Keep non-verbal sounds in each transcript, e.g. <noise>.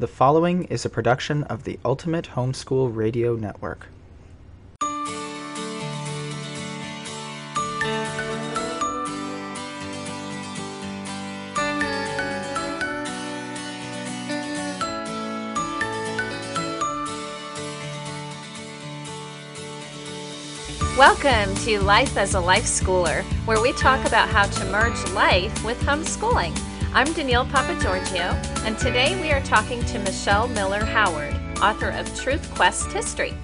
The following is a production of the Ultimate Homeschool Radio Network. Welcome to Life as a Life Schooler, where we talk about how to merge life with homeschooling. I'm Danielle Papageorgiou, and today we are talking to Michelle Miller Howard, author of Truth Quest History.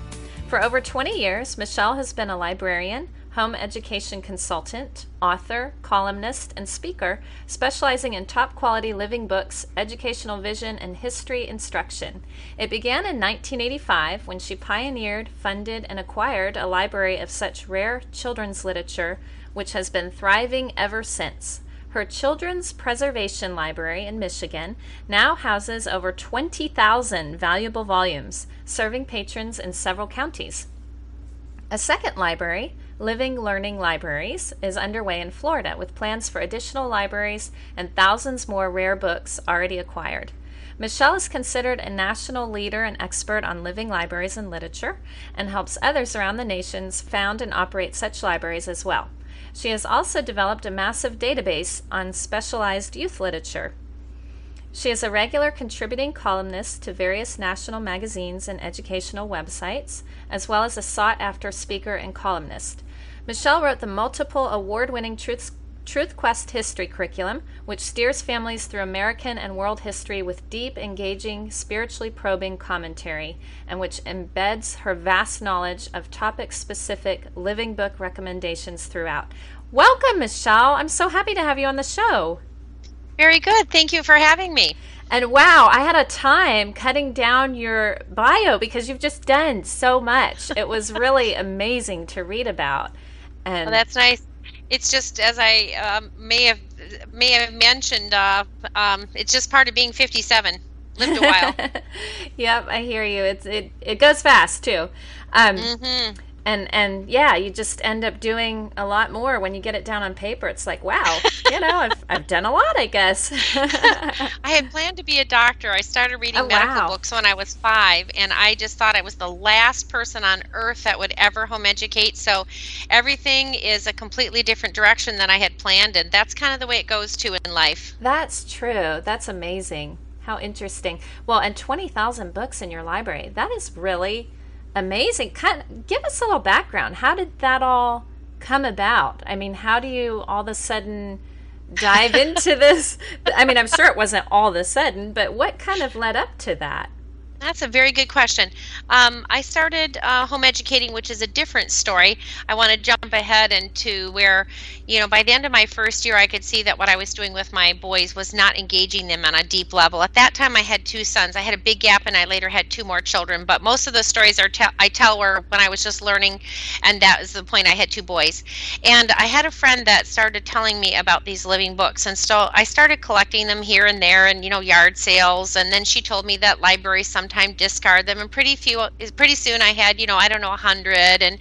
For over 20 years, Michelle has been a librarian, home education consultant, author, columnist, and speaker, specializing in top quality living books, educational vision, and history instruction. It began in 1985 when she pioneered, funded, and acquired a library of such rare children's literature, which has been thriving ever since. Her Children's Preservation Library in Michigan now houses over 20,000 valuable volumes, serving patrons in several counties. A second library, Living Learning Libraries is underway in Florida with plans for additional libraries and thousands more rare books already acquired. Michelle is considered a national leader and expert on living libraries and literature and helps others around the nations found and operate such libraries as well. She has also developed a massive database on specialized youth literature. She is a regular contributing columnist to various national magazines and educational websites, as well as a sought after speaker and columnist. Michelle wrote the multiple award winning Truth, Truth Quest history curriculum, which steers families through American and world history with deep, engaging, spiritually probing commentary, and which embeds her vast knowledge of topic specific living book recommendations throughout. Welcome, Michelle. I'm so happy to have you on the show. Very good. Thank you for having me. And wow, I had a time cutting down your bio because you've just done so much. It was really <laughs> amazing to read about. And well, that's nice. It's just as I um, may have may have mentioned. Uh, um, it's just part of being 57. Lived a while. <laughs> yep, I hear you. It's it it goes fast too. Um, mm-hmm and and yeah you just end up doing a lot more. When you get it down on paper it's like wow <laughs> you know i've, I've done a lot i guess. <laughs> I had planned to be a doctor. I started reading oh, medical wow. books when i was five and i just thought i was the last person on earth that would ever home educate. So everything is a completely different direction than i had planned and that's kind of the way it goes too in life. That's true. That's amazing. How interesting. Well and 20000 books in your library that is really amazing. Kind of, give us a little background. How did that all come about? I mean, how do you all of a sudden dive into <laughs> this? I mean, I'm sure it wasn't all of a sudden, but what kind of led up to that? That's a very good question. Um, I started uh, home educating, which is a different story. I want to jump ahead into where, you know, by the end of my first year, I could see that what I was doing with my boys was not engaging them on a deep level. At that time, I had two sons. I had a big gap, and I later had two more children. But most of the stories are te- I tell were when I was just learning, and that was the point. I had two boys, and I had a friend that started telling me about these living books, and so I started collecting them here and there, and you know, yard sales. And then she told me that libraries sometimes time discard them and pretty few pretty soon i had you know i don't know a 100 and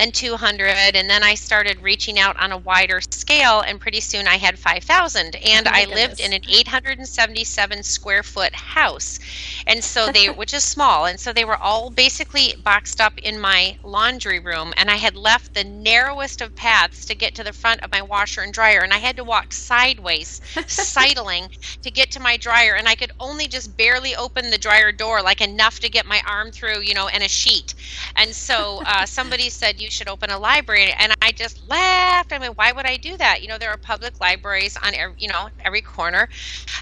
then 200 and then i started reaching out on a wider scale and pretty soon i had 5000 and oh i goodness. lived in an 877 square foot house and so they <laughs> which is small and so they were all basically boxed up in my laundry room and i had left the narrowest of paths to get to the front of my washer and dryer and i had to walk sideways sidling to get to my dryer and i could only just barely open the dryer door like enough to get my arm through you know and a sheet and so uh, somebody said you should open a library and i just laughed i mean why would i do that? You know there are public libraries on every you know every corner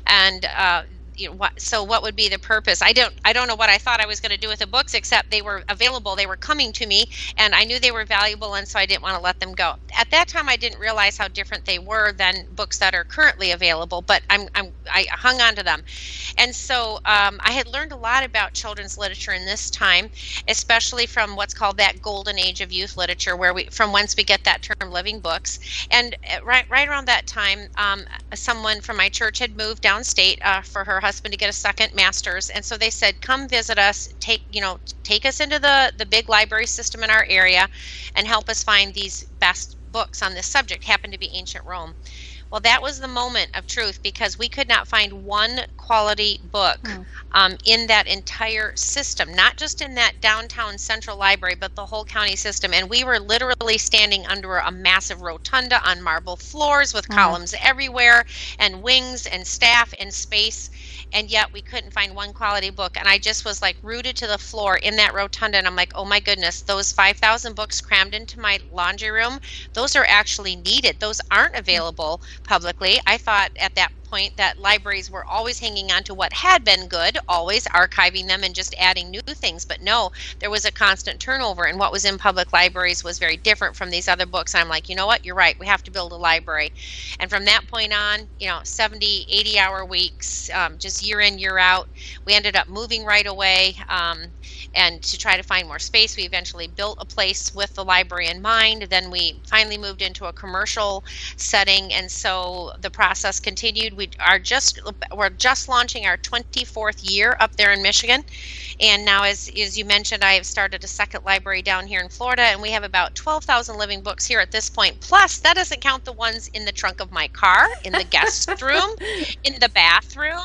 and uh, you know what so what would be the purpose? I don't i don't know what i thought i was going to do with the books except they were available they were coming to me and i knew they were valuable and so i didn't want to let them go. At that time i didn't realize how different they were than books that are currently available but i'm, I'm i hung on to them. And so um, i had learned a lot about children's literature in this time especially from what's called that golden age of youth literature where we from whence we get that term living books. And uh, right right around that time um, someone from my church had moved downstate uh, for her husband to get a second master's and so they said come visit us take you know take us into the the big library system in our area and help us find these best books on this subject happened to be ancient rome Well, that was the moment of truth because we could not find one quality book mm. um, in that entire system, not just in that downtown central library, but the whole county system. And we were literally standing under a massive rotunda on marble floors with mm. columns everywhere and wings and staff and space and yet we couldn't find one quality book. And i just was like rooted to the floor in that rotunda and i'm like oh my goodness those 5000 books crammed into my laundry room those are actually needed. Those aren't available publicly. I thought at that point that libraries were always hanging on to what had been good, always archiving them and just adding new things. But no, there was a constant turnover, and what was in public libraries was very different from these other books. I'm like, you know what? You're right. We have to build a library. And from that point on, you know, 70, 80 hour weeks, um, just year in, year out. We ended up moving right away. Um, and to try to find more space, we eventually built a place with the library in mind. Then we finally moved into a commercial setting, and so the process continued we are just we're just launching our 24th year up there in Michigan, and now as as you mentioned, I have started a second library down here in Florida, and we have about 12,000 living books here at this point. Plus, that doesn't count the ones in the trunk of my car, in the guest <laughs> room, in the bathroom,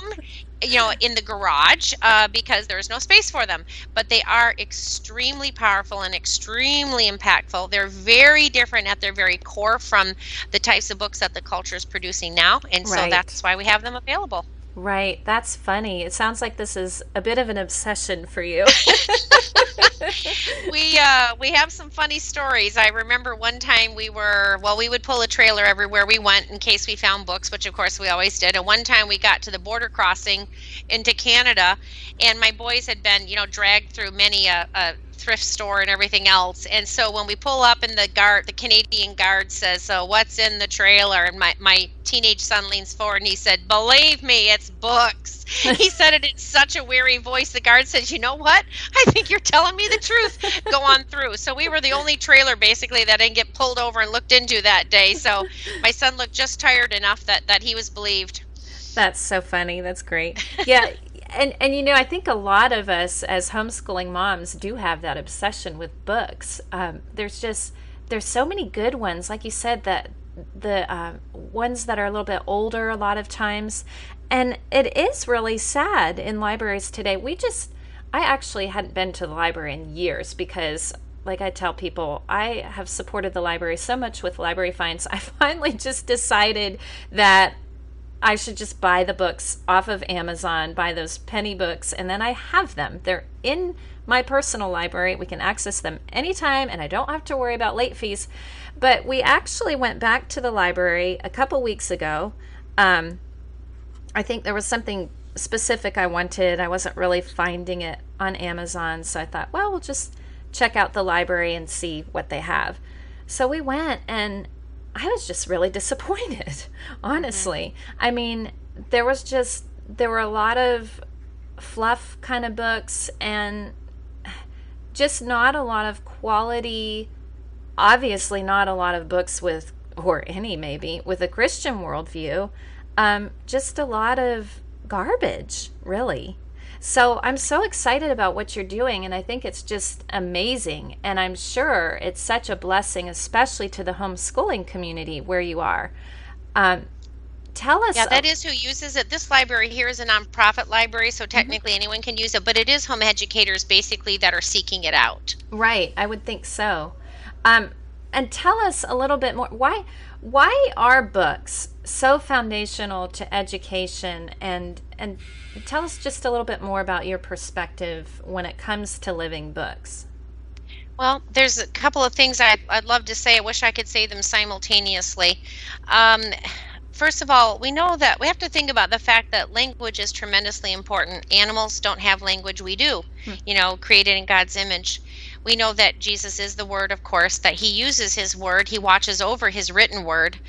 you know in the garage uh, because there's no space for them but they are extremely powerful and extremely impactful they're very different at their very core from the types of books that the culture is producing now and so right. that's why we have them available Right. That's funny. It sounds like this is a bit of an obsession for you. <laughs> <laughs> we uh, we have some funny stories. I remember one time we were well, we would pull a trailer everywhere we went in case we found books, which of course we always did. And one time we got to the border crossing into Canada, and my boys had been you know dragged through many a, a thrift store and everything else. And so when we pull up and the guard, the Canadian guard says, "So what's in the trailer?" and my my teenage son leans forward and he said, "Believe me, it's books." <laughs> he said it in such a weary voice. The guard says, "You know what? I think you're telling me the truth. Go on through." So we were the only trailer basically that didn't get pulled over and looked into that day. So my son looked just tired enough that that he was believed. That's so funny. That's great. <laughs> Yeah, and and you know i think a lot of us as homeschooling moms do have that obsession with books um, there's just there's so many good ones like you said that the uh, ones that are a little bit older a lot of times and it is really sad in libraries today we just i actually hadn't been to the library in years because like I tell people, I have supported the library so much with library finds. <laughs> I finally just decided that I should just buy the books off of Amazon, buy those penny books, and then I have them. They're in my personal library. We can access them anytime, and I don't have to worry about late fees. But we actually went back to the library a couple weeks ago. Um, I think there was something specific I wanted. I wasn't really finding it on Amazon, so I thought, well, we'll just check out the library and see what they have. So we went, and I was just really disappointed, <laughs> honestly. Mm-hmm. I mean, there was just, there were a lot of fluff kind of books and just not a lot of quality, obviously, not a lot of books with, or any maybe, with a Christian worldview. Um, just a lot of garbage, really. So I'm so excited about what you're doing, and I think it's just amazing. And I'm sure it's such a blessing, especially to the homeschooling community where you are. Um, tell us. Yeah, that is who uses it. This library here is a nonprofit library, so mm-hmm. technically mm-hmm. anyone can use it, but it is home educators basically that are seeking it out. Right, I would think so. Um, and tell us a little bit more. Why? Why are books so foundational to education and and tell us just a little bit more about your perspective when it comes to living books. Well, there's a couple of things I'd, I'd love to say. I wish I could say them simultaneously. Um, first of all, we know that we have to think about the fact that language is tremendously important. Animals don't have language, we do, hmm. you know, created in God's image. We know that Jesus is the Word, of course, that He uses His Word, He watches over His written Word.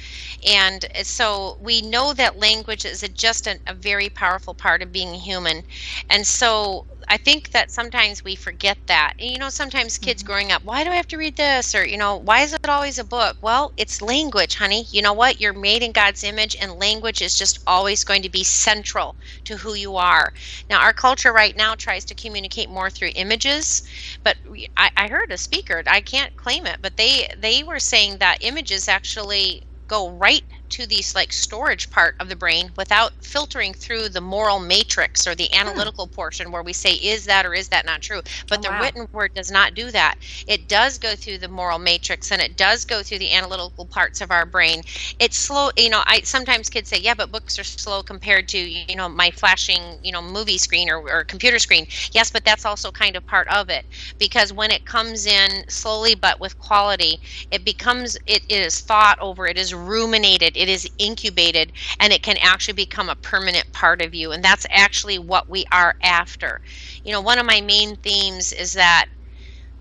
And so we know that language is a, just a, a very powerful part of being human. And so I think that sometimes we forget that. And, you know, sometimes kids mm-hmm. growing up, why do I have to read this? Or, you know, why is it always a book? Well, it's language, honey. You know what? You're made in God's image, and language is just always going to be central to who you are. Now, our culture right now tries to communicate more through images, but I, I heard a speaker, I can't claim it, but they, they were saying that images actually go right to this like storage part of the brain without filtering through the moral matrix or the Hmm. analytical portion where we say is that or is that not true but Oh, the wow. written word does not do that it does go through the moral matrix and it does go through the analytical parts of our brain it's slow you know i sometimes kids say yeah but books are slow compared to you know my flashing you know movie screen or, or computer screen yes but that's also kind of part of it because when it comes in slowly but with quality it becomes it is thought over it is ruminated it is incubated and it can actually become a permanent part of you and that's actually what we are after you know one of my main themes is that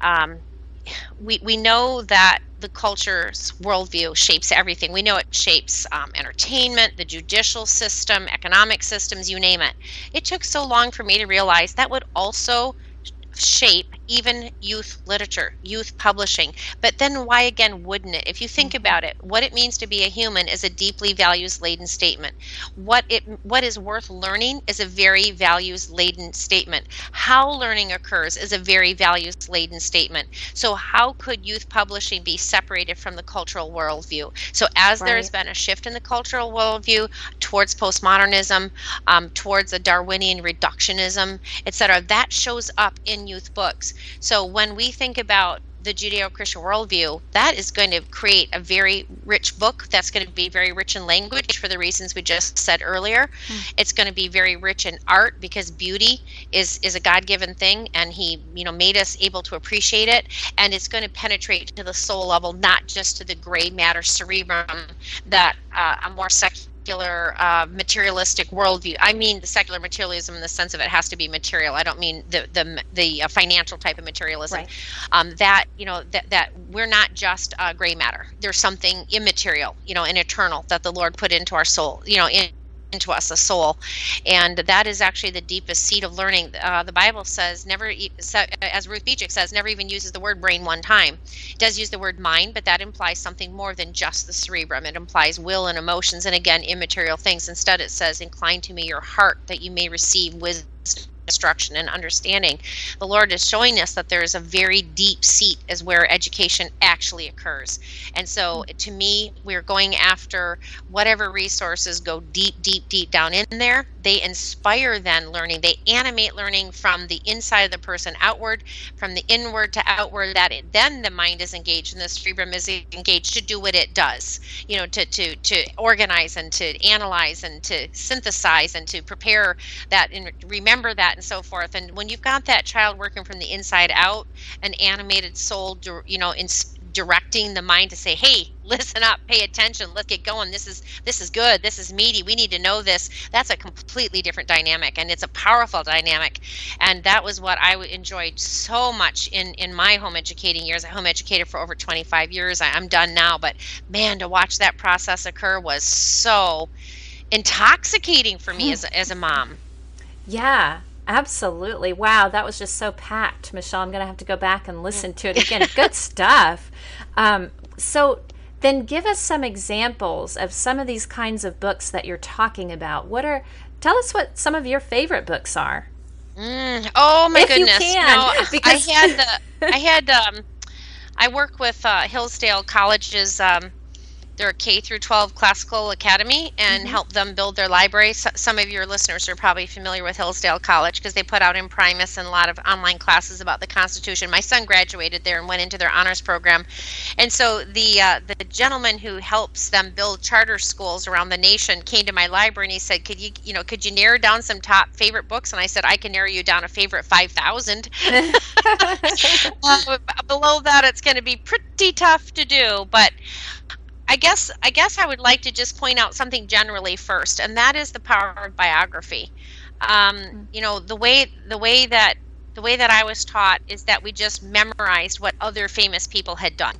um, we, we know that the culture's worldview shapes everything. We know it shapes um, entertainment, the judicial system, economic systems, you name it. It took so long for me to realize that would also shape even youth literature, youth publishing. But then why again wouldn't it? If you think about it, what it means to be a human is a deeply values laden statement. What it what is worth learning is a very values laden statement. How learning occurs is a very values laden statement. So how could youth publishing be separated from the cultural worldview? So as there has been a shift in the cultural worldview towards postmodernism, um, towards a Darwinian reductionism, etc., that shows up in youth books. So when we think about the Judeo-Christian worldview, that is going to create a very rich book that's going to be very rich in language for the reasons we just said earlier. It's going to be very rich in art because beauty is is a God-given thing and he, you know, made us able to appreciate it and it's going to penetrate to the soul level, not just to the gray matter cerebrum that uh, a more secular uh, materialistic worldview. I mean the secular materialism in the sense of it has to be material. I don't mean the the the uh, financial type of materialism. Right. Um, that you know that that we're not just uh, gray matter. There's something immaterial, you know, and eternal that the Lord put into our soul. You know, in, into us a soul. And that is actually the deepest seed of learning. Uh, the bible says never as ruth beechick says never even uses the word brain one time. It does use the word mind but that implies something more than just the cerebrum. It implies will and emotions and again immaterial things. Instead it says incline to me your heart that you may receive wisdom instruction and understanding. The lord is showing us that there is a very deep seat is where education actually occurs. And so mm. to me we're going after whatever resources go deep deep deep down in there. They inspire then learning. They animate learning from the inside of the person outward from the inward to outward that it, then the mind is engaged and the cerebrum is engaged to do what it does. You know to to to organize and to analyze and to synthesize and to prepare that and remember that and so forth. And when you've got that child working from the inside out an animated soul you know in directing the mind to say hey <laughs> listen up pay attention let's get going. This is this is good. This is meaty. We need to know this. That's a completely different dynamic and it's a powerful dynamic. And that was what i enjoyed so much in in my home educating years. I home educated for over 25 years. I, i'm done now but man to watch that process occur was so intoxicating for me hmm. as a, as a mom Yeah, absolutely. Wow, that was just so packed, Michelle. I'm going to have to go back and listen to it again. Good stuff. Um, so, then give us some examples of some of these kinds of books that you're talking about. What are, tell us what some of your favorite books are. Mm, oh my If you goodness! can, no, <laughs> because- I had the I had um, I work with uh, Hillsdale College's um, their K through 12 classical academy and help them build their library. S some of your listeners are probably familiar with Hillsdale College because they put out Imprimis and a lot of online classes about the Constitution. My son graduated there and went into their honors program, and so the uh, the gentleman who helps them build charter schools around the nation came to my library and he said, "Could you you know could you narrow down some top favorite books?" And I said, "I can narrow you down a favorite 5,000." <laughs> <laughs> uh, below that it's going to be pretty tough to do but i guess i guess i would like to just point out something generally first and that is the power of biography. Um, you know the way the way that the way that i was taught is that we just memorized what other famous people had done.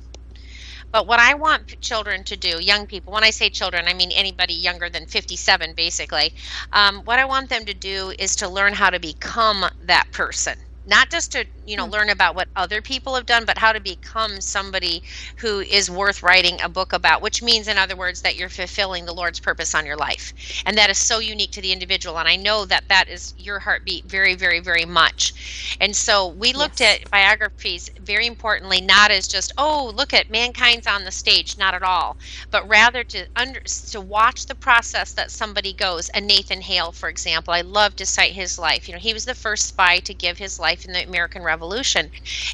But what I want children to do, young people, when I say children, I mean anybody younger than 57, basically, um, what I want them to do is to learn how to become that person not just to you know mm. learn about what other people have done but how to become somebody who is worth writing a book about which means in other words that you're fulfilling the lord's purpose on your life. And that is so unique to the individual. And i know that that is your heartbeat very very very much. And so we looked yes. at biographies very importantly not as just oh look at mankind's on the stage. Not at all. But rather to under to watch the process that somebody goes and nathan hale for example. I love to cite his life. You know he was the first spy to give his life life in the American Revolution.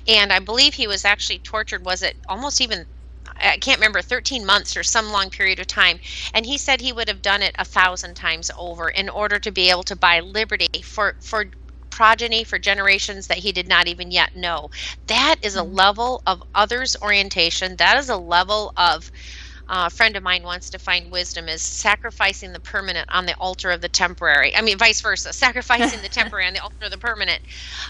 And I believe he was actually tortured, was it almost even I can't remember 13 months or some long period of time and he said he would have done it a thousand times over in order to be able to buy liberty for for progeny for generations that he did not even yet know that is a mm-hmm. level of others orientation that is a level of uh, a friend of mine wants to find wisdom is sacrificing the permanent on the altar of the temporary. I mean, vice versa, sacrificing the <laughs> temporary on the altar of the permanent.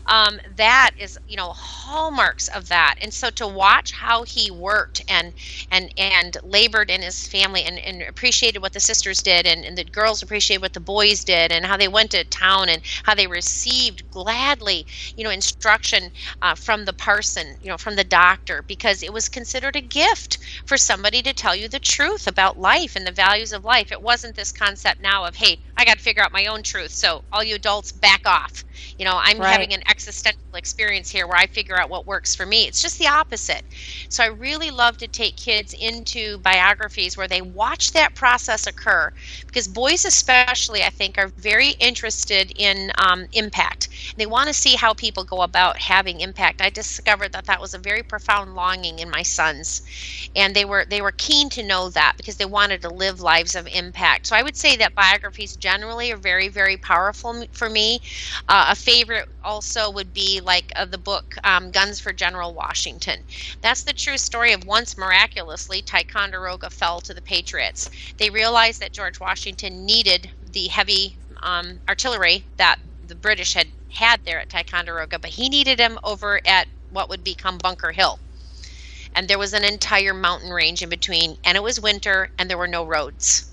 Um, that is, you know, hallmarks of that. And so to watch how he worked and and and labored in his family and, and appreciated what the sisters did and, and the girls appreciated what the boys did and how they went to town and how they received gladly, you know, instruction uh, from the parson, you know, from the doctor because it was considered a gift for somebody to tell you the truth about life and the values of life. It wasn't this concept now of, hey, I got to figure out my own truth. So all you adults back off. You know, I'm right. having an existential experience here where I figure out what works for me. It's just the opposite. So I really love to take kids into biographies where they watch that process occur because boys, especially, I think, are very interested in um, impact. They want to see how people go about having impact. I discovered that that was a very profound longing in my sons, and they were they were keen to know that because they wanted to live lives of impact. So I would say that biographies generally are very very powerful for me. Uh, a favorite also would be like uh, the book um, Guns for General Washington. That's the true story of once miraculously Ticonderoga fell to the Patriots. They realized that George Washington needed the heavy um, artillery that the British had had there at Ticonderoga, but he needed them over at what would become Bunker Hill. And there was an entire mountain range in between, and it was winter, and there were no roads.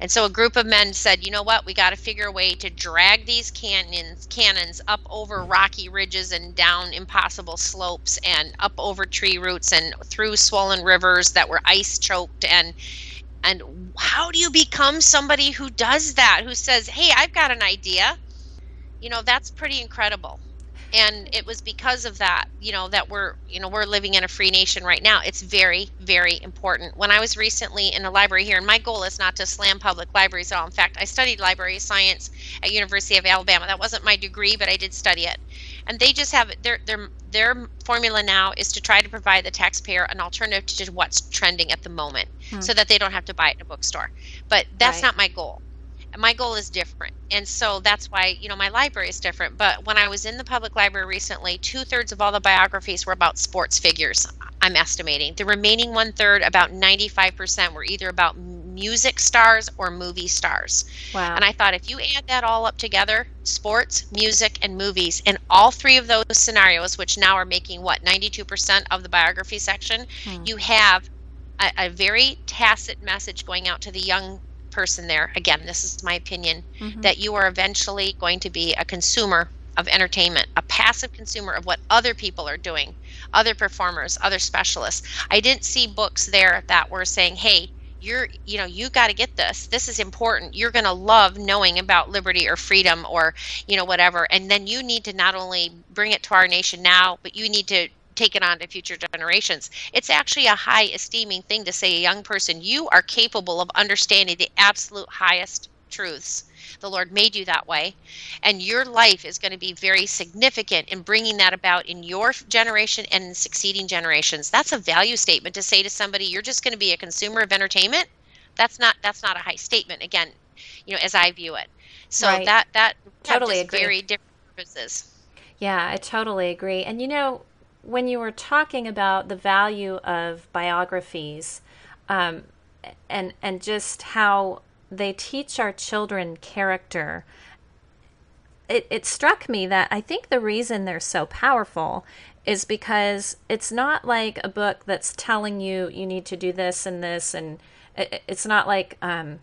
And so a group of men said, you know what, we got to figure a way to drag these cannons, cannons up over rocky ridges and down impossible slopes and up over tree roots and through swollen rivers that were ice choked. And and how do you become somebody who does that who says hey i've got an idea. You know that's pretty incredible and it was because of that you know that we're you know we're living in a free nation right now. It's very very important. When i was recently in a library here and my goal is not to slam public libraries at all. In fact i studied library science at university of alabama. That wasn't my degree but i did study it. And they just have their their their formula now is to try to provide the taxpayer an alternative to what's trending at the moment hmm. so that they don't have to buy it in a bookstore. But that's right. not my goal my goal is different. And so that's why you know my library is different. But when i was in the public library recently two-thirds of all the biographies were about sports figures i'm estimating. The remaining one-third about 95% were either about music stars or movie stars. Wow. And i thought if you add that all up together sports music and movies in all three of those scenarios which now are making what 92% of the biography section hmm. you have a, a very tacit message going out to the young person there, again, this is my opinion, mm-hmm. that you are eventually going to be a consumer of entertainment, a passive consumer of what other people are doing, other performers, other specialists. I didn't see books there that were saying, hey, you're you know you got to get this this is important you're going to love knowing about liberty or freedom or you know whatever and then you need to not only bring it to our nation now but you need to take it on to future generations. It's actually a high esteeming thing to say a young person, you are capable of understanding the absolute highest truths. The Lord made you that way. And your life is going to be very significant in bringing that about in your generation and in succeeding generations. That's a value statement to say to somebody, you're just going to be a consumer of entertainment. That's not that's not a high statement. Again, you know, as I view it. So right. that that totally agree. very different purposes. Yeah, I totally agree. And you know, when you were talking about the value of biographies um, and and just how they teach our children character it, it struck me that I think the reason they're so powerful is because it's not like a book that's telling you you need to do this and this and it, it's not like um,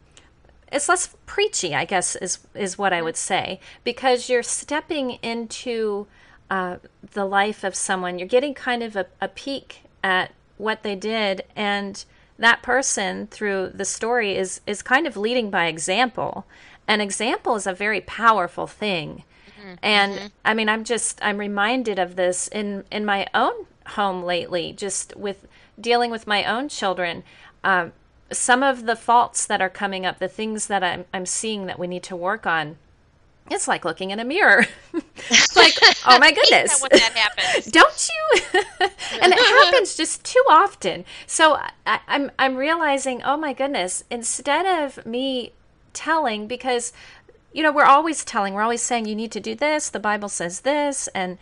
it's less preachy i guess is is what i would say because you're stepping into uh, the life of someone. You're getting kind of a, a peek at what they did, and that person through the story is is kind of leading by example. An example is a very powerful thing. Mm-hmm. And mm-hmm. I mean, I'm just I'm reminded of this in in my own home lately, just with dealing with my own children. Um, some of the faults that are coming up, the things that I'm I'm seeing that we need to work on it's like looking in a mirror. <laughs> like, oh my <laughs> goodness. when that happens. <laughs> Don't you? and it happens just too often. So I, I'm, I'm realizing, oh my goodness, instead of me telling, because you know, we're always telling, we're always saying you need to do this, the Bible says this, and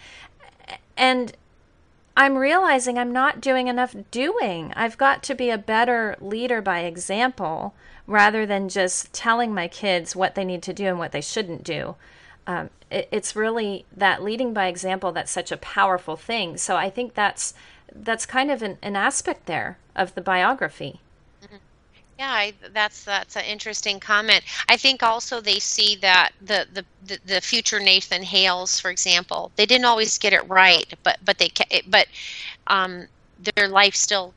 and I'm realizing I'm not doing enough doing. I've got to be a better leader by example rather than just telling my kids what they need to do and what they shouldn't do. Um, it, it's really that leading by example that's such a powerful thing. So I think that's that's kind of an, an aspect there of the biography. Yeah, I, that's that's an interesting comment. I think also they see that the, the, the, the future Nathan Hales, for example, they didn't always get it right, but but they but um, their life still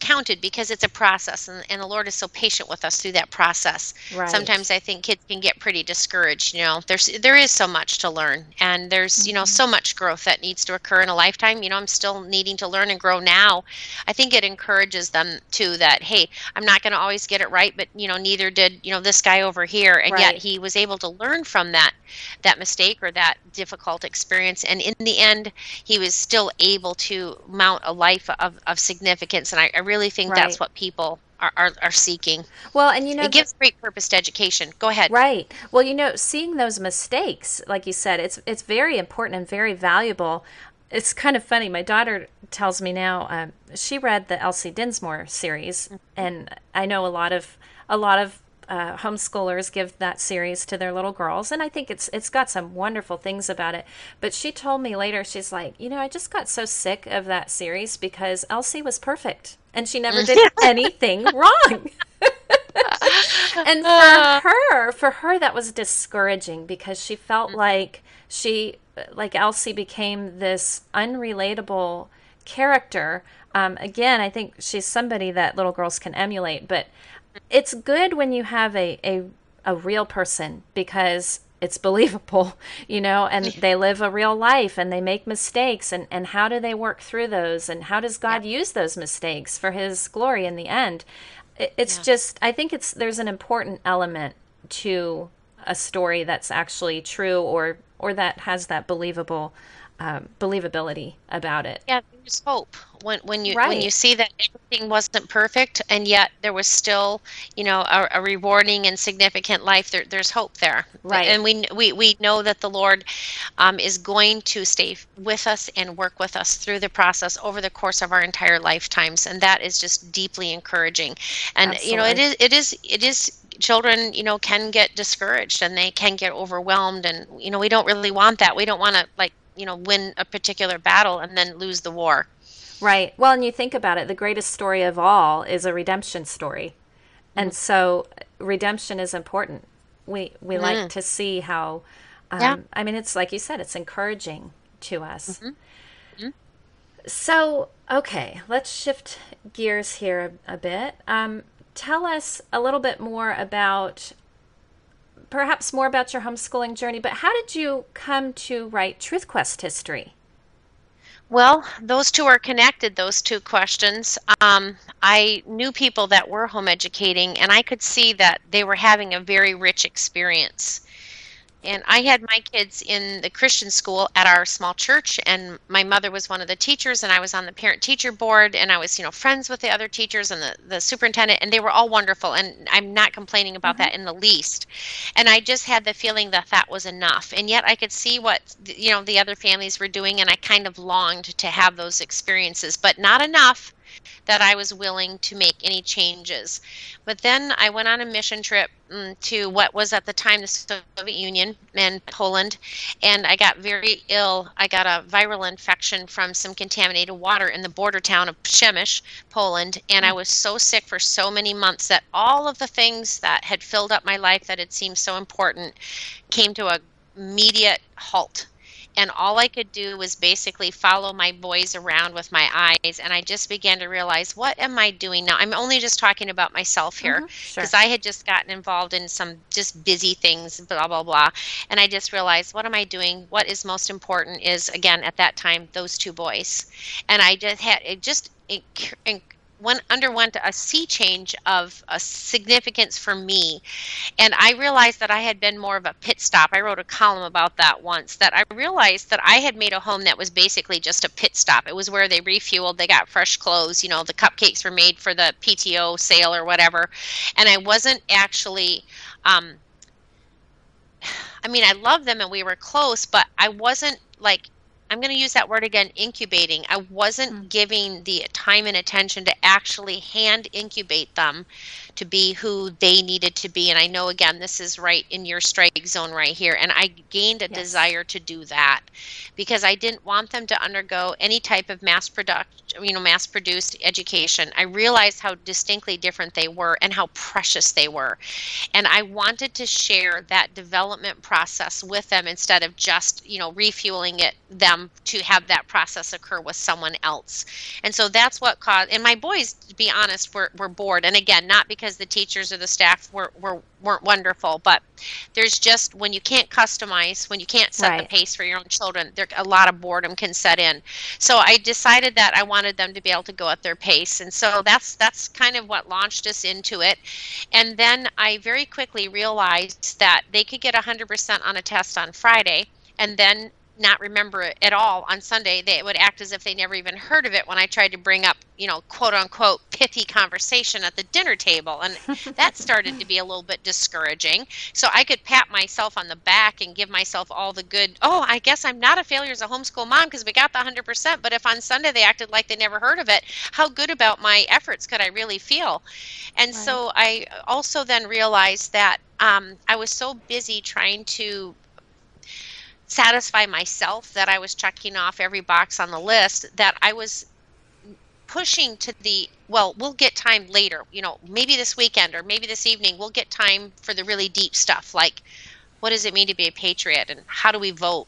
counted because it's a process and, and the lord is so patient with us through that process right. sometimes i think kids can get pretty discouraged you know there's there is so much to learn and there's mm-hmm. you know so mm-hmm. much growth that needs to occur in a lifetime you know i'm still needing to learn and grow now i think it encourages them to that hey i'm not going to always get it right but you know neither did you know this guy over here and right. yet he was able to learn from that that mistake or that difficult experience and in the end he was still able to mount a life of, of significance and I, I really think right. that's what people are, are, are, seeking. Well, and you know, it gives great purpose to education. Go ahead. Right. Well, you know, seeing those mistakes, like you said, it's it's very important and very valuable. It's kind of funny. My daughter tells me now um, she read the Elsie Dinsmore series, mm-hmm. and I know a lot of a lot of uh, homeschoolers give that series to their little girls, and I think it's it's got some wonderful things about it. But she told me later, she's like, you know, I just got so sick of that series because Elsie was perfect and she never did <laughs> anything wrong. <laughs> and for her, for her, that was discouraging because she felt mm-hmm. like she, like Elsie, became this unrelatable character. Um, again, I think she's somebody that little girls can emulate, but it's good when you have a, a, a real person because it's believable, <laughs> you know, and they live a real life and they make mistakes and, and how do they work through those and how does God yeah. use those mistakes for his glory in the end? It's yeah. just I think it's there's an important element to a story that's actually true or or that has that believable um, believability about it. Yeah, there's hope when when you right. when you see that everything wasn't perfect and yet there was still you know a, a rewarding and significant life. There, there's hope there, right? And we we we know that the Lord um, is going to stay with us and work with us through the process over the course of our entire lifetimes, and that is just deeply encouraging. And Absolutely. you know, it is it is it is children you know can get discouraged and they can get overwhelmed and you know we don't really want that we don't want to like you know win a particular battle and then lose the war right well and you think about it the greatest story of all is a redemption story and so redemption is important we we mm. like to see how um, yeah. i mean it's like you said it's encouraging to us mm-hmm. Mm-hmm. so okay let's shift gears here a, a bit um, tell us a little bit more about perhaps more about your homeschooling journey, but how did you come to write Truth Quest history? Well, those two are connected, those two questions. Um, I knew people that were home educating, and I could see that they were having a very rich experience and I had my kids in the Christian school at our small church, and my mother was one of the teachers, and I was on the parent teacher board, and I was, you know, friends with the other teachers and the, the superintendent, and they were all wonderful, and I'm not complaining about mm-hmm. that in the least. And I just had the feeling that that was enough, and yet I could see what, you know, the other families were doing, and I kind of longed to have those experiences, but not enough that I was willing to make any changes. But then I went on a mission trip um, to what was at the time the Soviet Union and Poland, and I got very ill. I got a viral infection from some contaminated water in the border town of Przemyśl, Poland, and I was so sick for so many months that all of the things that had filled up my life that had seemed so important came to a immediate halt and all I could do was basically follow my boys around with my eyes. And I just began to realize, what am I doing now? I'm only just talking about myself here because mm-hmm, sure. I had just gotten involved in some just busy things, blah, blah, blah. And I just realized, what am I doing? What is most important is, again, at that time, those two boys. And I just had it just. It, it, went underwent a sea change of a significance for me. And i realized that i had been more of a pit stop. I wrote a column about that once that i realized that i had made a home that was basically just a pit stop. It was where they refueled they got fresh clothes you know the cupcakes were made for the pto sale or whatever. And i wasn't actually um, i mean i love them and we were close but i wasn't like I'm going to use that word again incubating. I wasn't mm. giving the time and attention to actually hand incubate them to be who they needed to be. And I know, again, this is right in your strike zone right here. And I gained a yes. desire to do that because I didn't want them to undergo any type of mass product, you know, mass produced education. I realized how distinctly different they were and how precious they were. And I wanted to share that development process with them instead of just, you know, refueling it them to have that process occur with someone else. And so that's what caused, and my boys, to be honest, were, were bored. And again, not because because the teachers or the staff were, were weren't wonderful but there's just when you can't customize when you can't set right. the pace for your own children there a lot of boredom can set in so i decided that i wanted them to be able to go at their pace and so that's that's kind of what launched us into it and then i very quickly realized that they could get 100% on a test on friday and then not remember it at all on Sunday. They would act as if they never even heard of it when I tried to bring up, you know, quote unquote pithy conversation at the dinner table. And <laughs> that started to be a little bit discouraging. So I could pat myself on the back and give myself all the good, oh, I guess I'm not a failure as a homeschool mom because we got the 100%. But if on Sunday they acted like they never heard of it, how good about my efforts could I really feel? And right. so I also then realized that um, I was so busy trying to satisfy myself that I was checking off every box on the list that I was pushing to the well we'll get time later you know maybe this weekend or maybe this evening we'll get time for the really deep stuff like what does it mean to be a patriot and how do we vote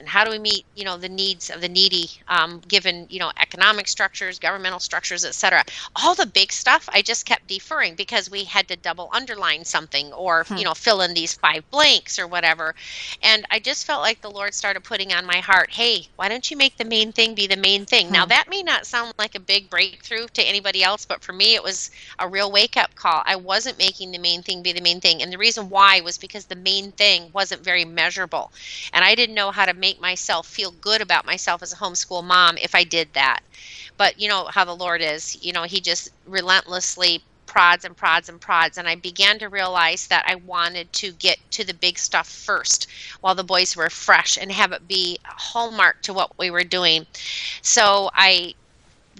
and how do we meet you know the needs of the needy um, given you know economic structures governmental structures etc all the big stuff i just kept deferring because we had to double underline something or hmm. you know fill in these five blanks or whatever. And i just felt like the lord started putting on my heart hey why don't you make the main thing be the main thing? Hmm. now that may not sound like a big breakthrough to anybody else but for me it was a real wake up call. I wasn't making the main thing be the main thing. And the reason why was because the main thing wasn't very measurable. And i didn't know how to make make myself feel good about myself as a homeschool mom if I did that. But you know how the Lord is, you know, He just relentlessly prods and prods and prods. And I began to realize that I wanted to get to the big stuff first while the boys were fresh and have it be a hallmark to what we were doing. So I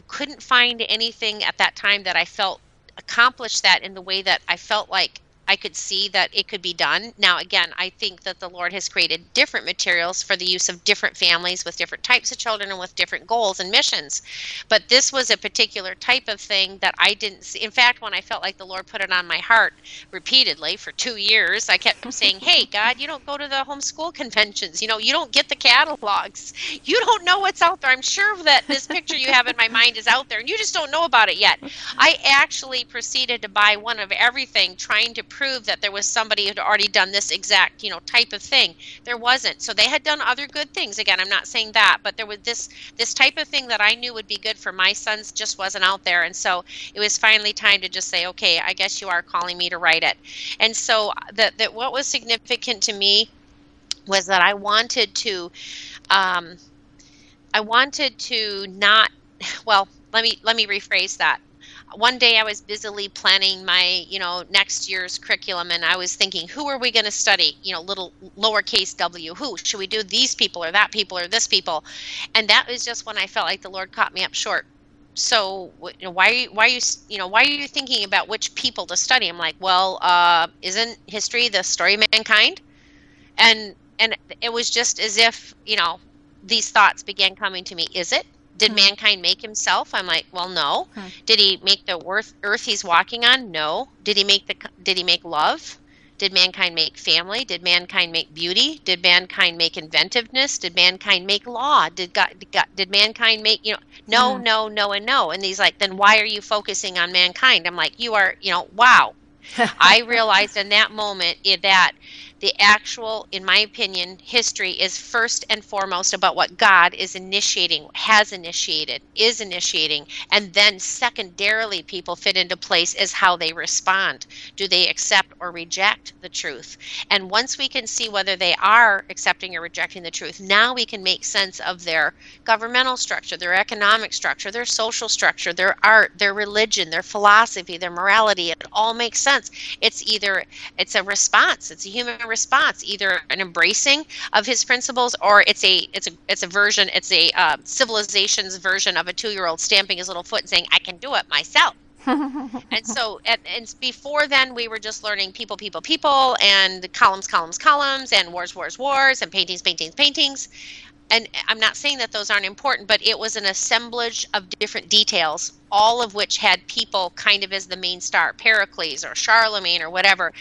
couldn't find anything at that time that I felt accomplished that in the way that I felt like I could see that it could be done. Now, again, I think that the Lord has created different materials for the use of different families with different types of children and with different goals and missions. But this was a particular type of thing that I didn't see. In fact, when I felt like the Lord put it on my heart repeatedly for two years, I kept saying, <laughs> Hey, God, you don't go to the homeschool conventions. You know, you don't get the catalogs. You don't know what's out there. I'm sure that this picture you have in my mind is out there and you just don't know about it yet. I actually proceeded to buy one of everything, trying to prove that there was somebody who had already done this exact, you know, type of thing. There wasn't. So they had done other good things. Again, I'm not saying that, but there was this this type of thing that I knew would be good for my sons just wasn't out there. And so it was finally time to just say, okay, I guess you are calling me to write it. And so that that what was significant to me was that I wanted to um, I wanted to not well, let me let me rephrase that one day I was busily planning my, you know, next year's curriculum and I was thinking, who are we going to study? You know, little lowercase w, who? Should we do these people or that people or this people? And that was just when I felt like the Lord caught me up short. So you know, why why are you you know why are you thinking about which people to study? I'm like, well, uh, isn't history the story of mankind? And and it was just as if you know these thoughts began coming to me. Is it? Did hmm. mankind make himself? I'm like, well, no. Hmm. Did he make the earth, earth he's walking on? No. Did he make the did he make love? Did mankind make family? Did mankind make beauty? Did mankind make inventiveness? Did mankind make law? Did God, did, God, did mankind make, you know, no, mm. no, no, and no. And he's like, then why are you focusing on mankind? I'm like, you are, you know, wow. <laughs> I realized in that moment that the actual, in my opinion, history is first and foremost about what God is initiating, has initiated, is initiating, and then secondarily, people fit into place is how they respond. Do they accept or reject the truth? And once we can see whether they are accepting or rejecting the truth, now we can make sense of their governmental structure, their economic structure, their social structure, their art, their religion, their philosophy, their morality. It all makes sense. It's either it's a response, it's a human response, either an embracing of his principles or it's a it's a it's a version, it's a uh, civilization's version of a two year old stamping his little foot and saying, "I can do it myself." <laughs> and so and, and before then we were just learning people people people and columns columns columns and wars wars wars and paintings paintings paintings and I'm not saying that those aren't important, but it was an assemblage of different details, all of which had people kind of as the main star, Pericles or Charlemagne or whatever.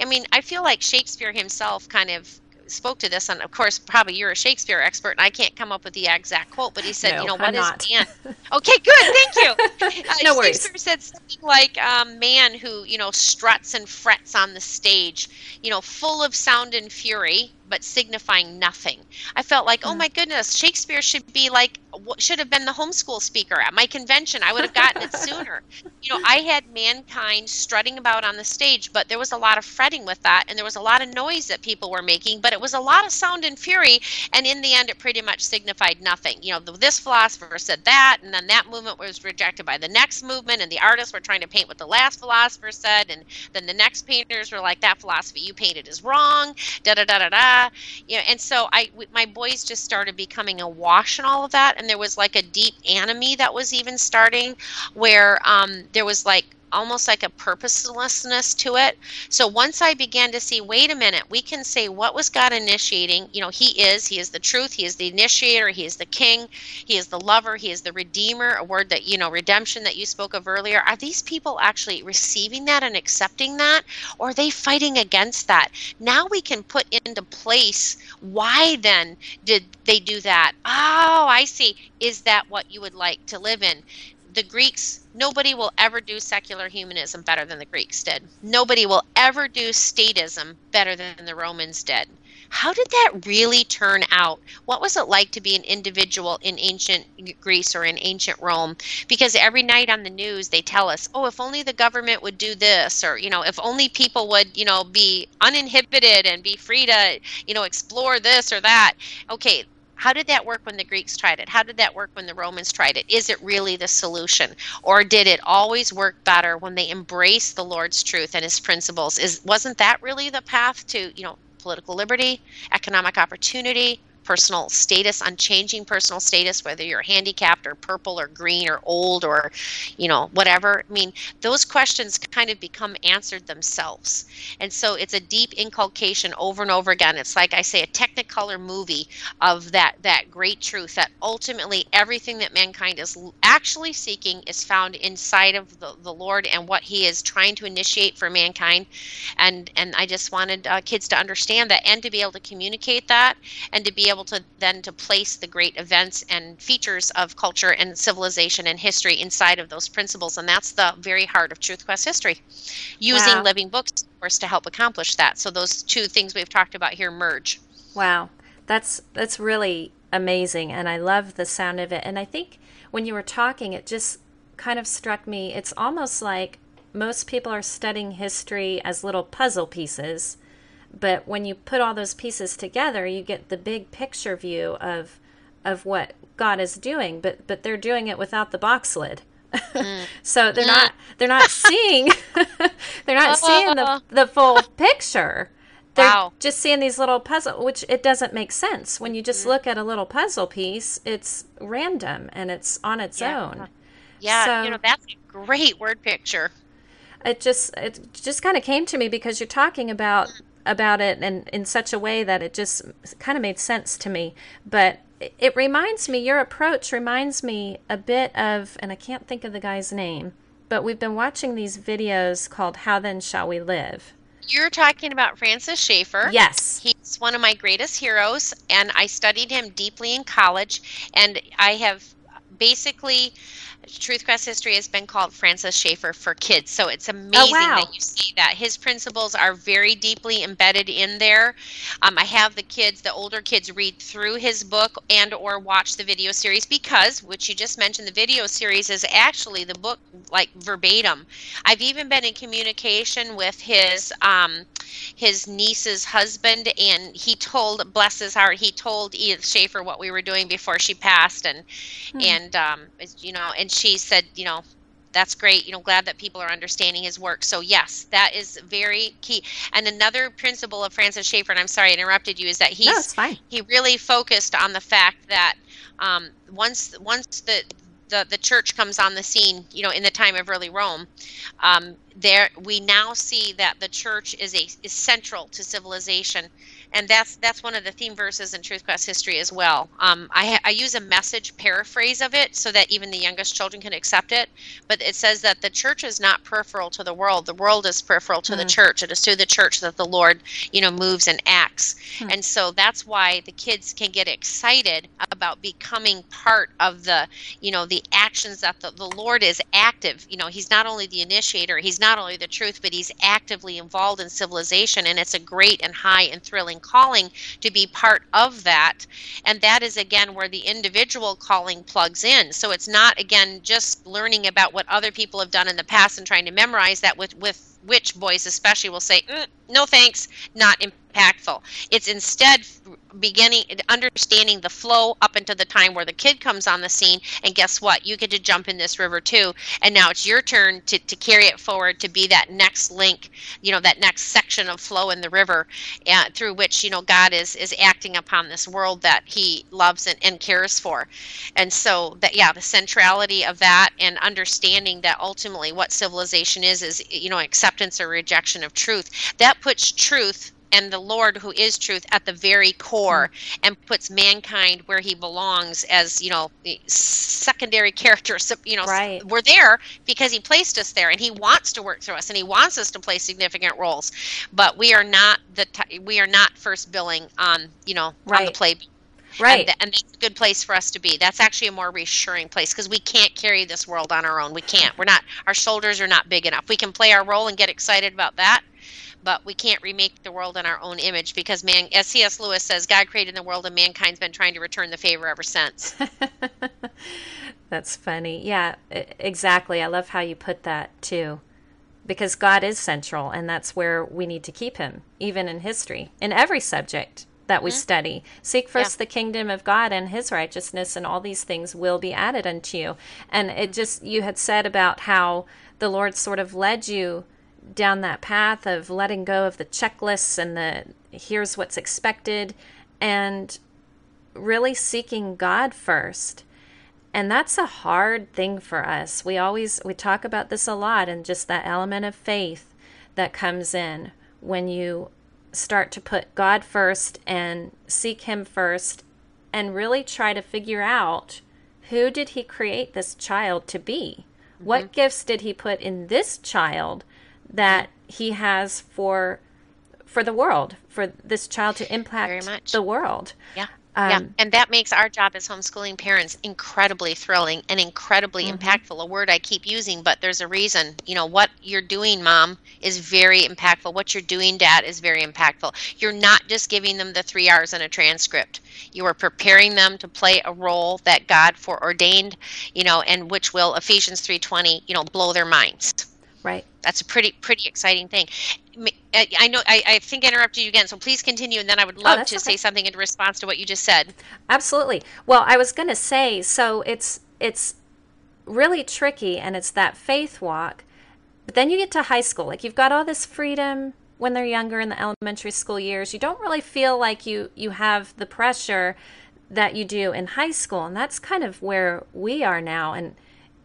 I mean, I feel like Shakespeare himself kind of spoke to this, and of course, probably you're a Shakespeare expert, and I can't come up with the exact quote, but he said, no, you know, what I'm is not. man? <laughs> Okay, good, thank you. <laughs> Uh, no worries. Shakespeare said something like um, man who, you know, struts and frets on the stage, you know, full of sound and fury, but signifying nothing. I felt like, oh my goodness, Shakespeare should be like, should have been the homeschool speaker at my convention. I would have gotten it sooner. <laughs> You know, I had mankind strutting about on the stage, but there was a lot of fretting with that, and there was a lot of noise that people were making, but it was a lot of sound and fury, and in the end, it pretty much signified nothing. You know, this philosopher said that, and then that movement was rejected by the next movement, and the artists were trying to paint what the last philosopher said, and then the next painters were like, that philosophy you painted is wrong, da da da da da you know and so i my boys just started becoming awash in all of that and there was like a deep enemy that was even starting where um, there was like almost like a purposelessness to it. So once I began to see, wait a minute, we can say what was God initiating? You know, He is, He is the truth, He is the initiator, He is the King, He is the lover, He is the Redeemer, a word that, you know, redemption that you spoke of earlier. Are these people actually receiving that and accepting that? Or are they fighting against that? Now we can put into place why then did they do that? Oh, I see. Is that what you would like to live in? The Greeks, nobody will ever do secular humanism better than the Greeks did. Nobody will ever do statism better than the Romans did. How did that really turn out? What was it like to be an individual in ancient Greece or in ancient Rome? Because every night on the news they tell us, oh, if only the government would do this, or, you know, if only people would, you know, be uninhibited and be free to, you know, explore this or that. Okay, how did that work when the Greeks tried it? How did that work when the Romans tried it? Is it really the solution? Or did it always work better when they embraced the Lord's truth and his principles? Is wasn't that really the path to, you know, political liberty, economic opportunity, personal status, on changing personal status, whether you're handicapped or purple or green or old or, you know, whatever. I mean, those questions kind of become answered themselves. And so it's a deep inculcation over and over again. It's like I say, a technicolor movie of that that great truth that ultimately everything that mankind is actually seeking is found inside of the, the Lord and what He is trying to initiate for mankind. And and I just wanted uh, kids to understand that and to be able to communicate that and to be able able to then to place the great events and features of culture and civilization and history inside of those principles and that's the very heart of truth quest history. Using wow. living books of course to help accomplish that. So those two things we've talked about here merge. Wow. That's that's really amazing and i love the sound of it. And i think when you were talking it just kind of struck me it's almost like most people are studying history as little puzzle pieces but when you put all those pieces together you get the big picture view of of what god is doing but but they're doing it without the box lid mm. <laughs> so they're not they're not seeing <laughs> they're not seeing the, <laughs> the full picture they're wow. just seeing these little puzzle which it doesn't make sense when you just mm. look at a little puzzle piece it's random and it's on its yeah. own yeah so, you know that's a great word picture it just it just kind of came to me because you're talking about mm about it and in such a way that it just kind of made sense to me. But it reminds me, your approach reminds me a bit of, and I can't think of the guy's name, but we've been watching these videos called How Then Shall We Live? you're talking about Francis Schaeffer. Yes. He's one of my greatest heroes, and I studied him deeply in college. And I have basically Truth Quest History has been called Francis Schaeffer for Kids. So it's amazing oh, wow. that you see that. His principles are very deeply embedded in there. Um, I have the kids, the older kids, read through his book and or watch the video series because, which you just mentioned, the video series is actually the book like verbatim. I've even been in communication with his um, his niece's husband, and he told, bless his heart, he told Edith Schaeffer what we were doing before she passed, and hmm. and um, you know, and she said, you know, that's great. You know, glad that people are understanding his work. So yes, that is very key. And another principle of Francis Schaeffer, and I'm sorry I interrupted you, is that he's no, he really focused on the fact that um, once once the the, the church comes on the scene, you know, in the time of early Rome, um, there we now see that the church is a is central to civilization and that's that's one of the theme verses in truth quest history as well. Um, I, I use a message paraphrase of it so that even the youngest children can accept it. But it says that the church is not peripheral to the world. The world is peripheral to mm. the church. It is through the church that the lord you know moves and acts. Mm. and so that's why the kids can get excited about becoming part of the you know the actions that the, the lord is active. You know he's not only the initiator he's not only the truth but he's actively involved in civilization. And it's a great and high and thrilling calling to be part of that. And that is, again, where the individual calling plugs in. So it's not, again, just learning about what other people have done in the past and trying to memorize that with, with which boys especially will say, mm, no thanks, not impactful. It's instead beginning understanding the flow up into the time where the kid comes on the scene. And guess what? You get to jump in this river too. And now it's your turn to, to carry it forward to be that next link you know that next section of flow in the river uh, through which you know god is is acting upon this world that he loves and, and cares for. And so that yeah the centrality of that and understanding that ultimately what civilization is is you know acceptance or rejection of truth. That puts truth and the Lord who is truth at the very core mm-hmm. and puts mankind where he belongs as, you know, secondary <laughs> characters. You know, right. we're there because he placed us there and he wants to work through us and he wants us to play significant roles. But we are not the t- we are not first billing on, you know, right. on the play Right. And, th- and, that's a good place for us to be. That's actually a more reassuring place because we can't carry this world on our own. We can't. We're not, our shoulders are not big enough. We can play our role and get excited about that but we can't remake the world in our own image because man as cs lewis says god created the world and mankind's been trying to return the favor ever since <laughs> that's funny yeah exactly i love how you put that too because god is central and that's where we need to keep him even in history in every subject that we mm-hmm. study. Seek first yeah. the kingdom of God and his righteousness, and all these things will be added unto you. And it just, you had said about how the Lord sort of led you down that path of letting go of the checklists and the here's what's expected and really seeking God first. And that's a hard thing for us. We always we talk about this a lot and just that element of faith that comes in when you start to put God first and seek him first and really try to figure out who did he create this child to be? Mm-hmm. What gifts did he put in this child that he has for for the world, for this child to impact the world. Yeah. Um, yeah, and that makes our job as homeschooling parents incredibly thrilling and incredibly mm-hmm. impactful. A word I keep using, but there's a reason. You know, what you're doing, mom, is very impactful. What you're doing, dad, is very impactful. You're not just giving them the three hours and a transcript. You are preparing them to play a role that God foreordained, you know, and which will Ephesians 3:20, you know, blow their minds. Right. That's a pretty pretty exciting thing. Uh, I know I, I think I interrupted you again, so please continue, and then I would oh, love oh, to okay. say something in response to what you just said. Absolutely. Well, I was going to say, so it's it's really tricky, and it's that faith walk. But then you get to high school, like you've got all this freedom when they're younger in the elementary school years. You don't really feel like you you have the pressure that you do in high school, and that's kind of where we are now. And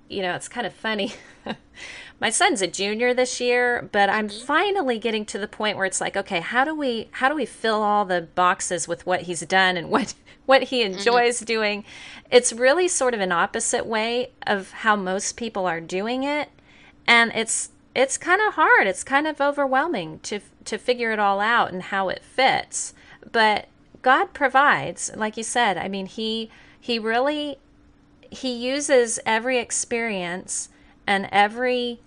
you know, it's kind of funny. <laughs> my son's a junior this year, but I'm mm-hmm. finally getting to the point where it's like, okay, how do we how do we fill all the boxes with what he's done and <laughs> what what he mm-hmm. enjoys mm-hmm. doing? It's really sort of an opposite way of how most people are doing it, and it's it's kind of hard. It's kind of overwhelming to to figure it all out and how it fits. But God provides, like you said. I mean, he he really he uses every experience and every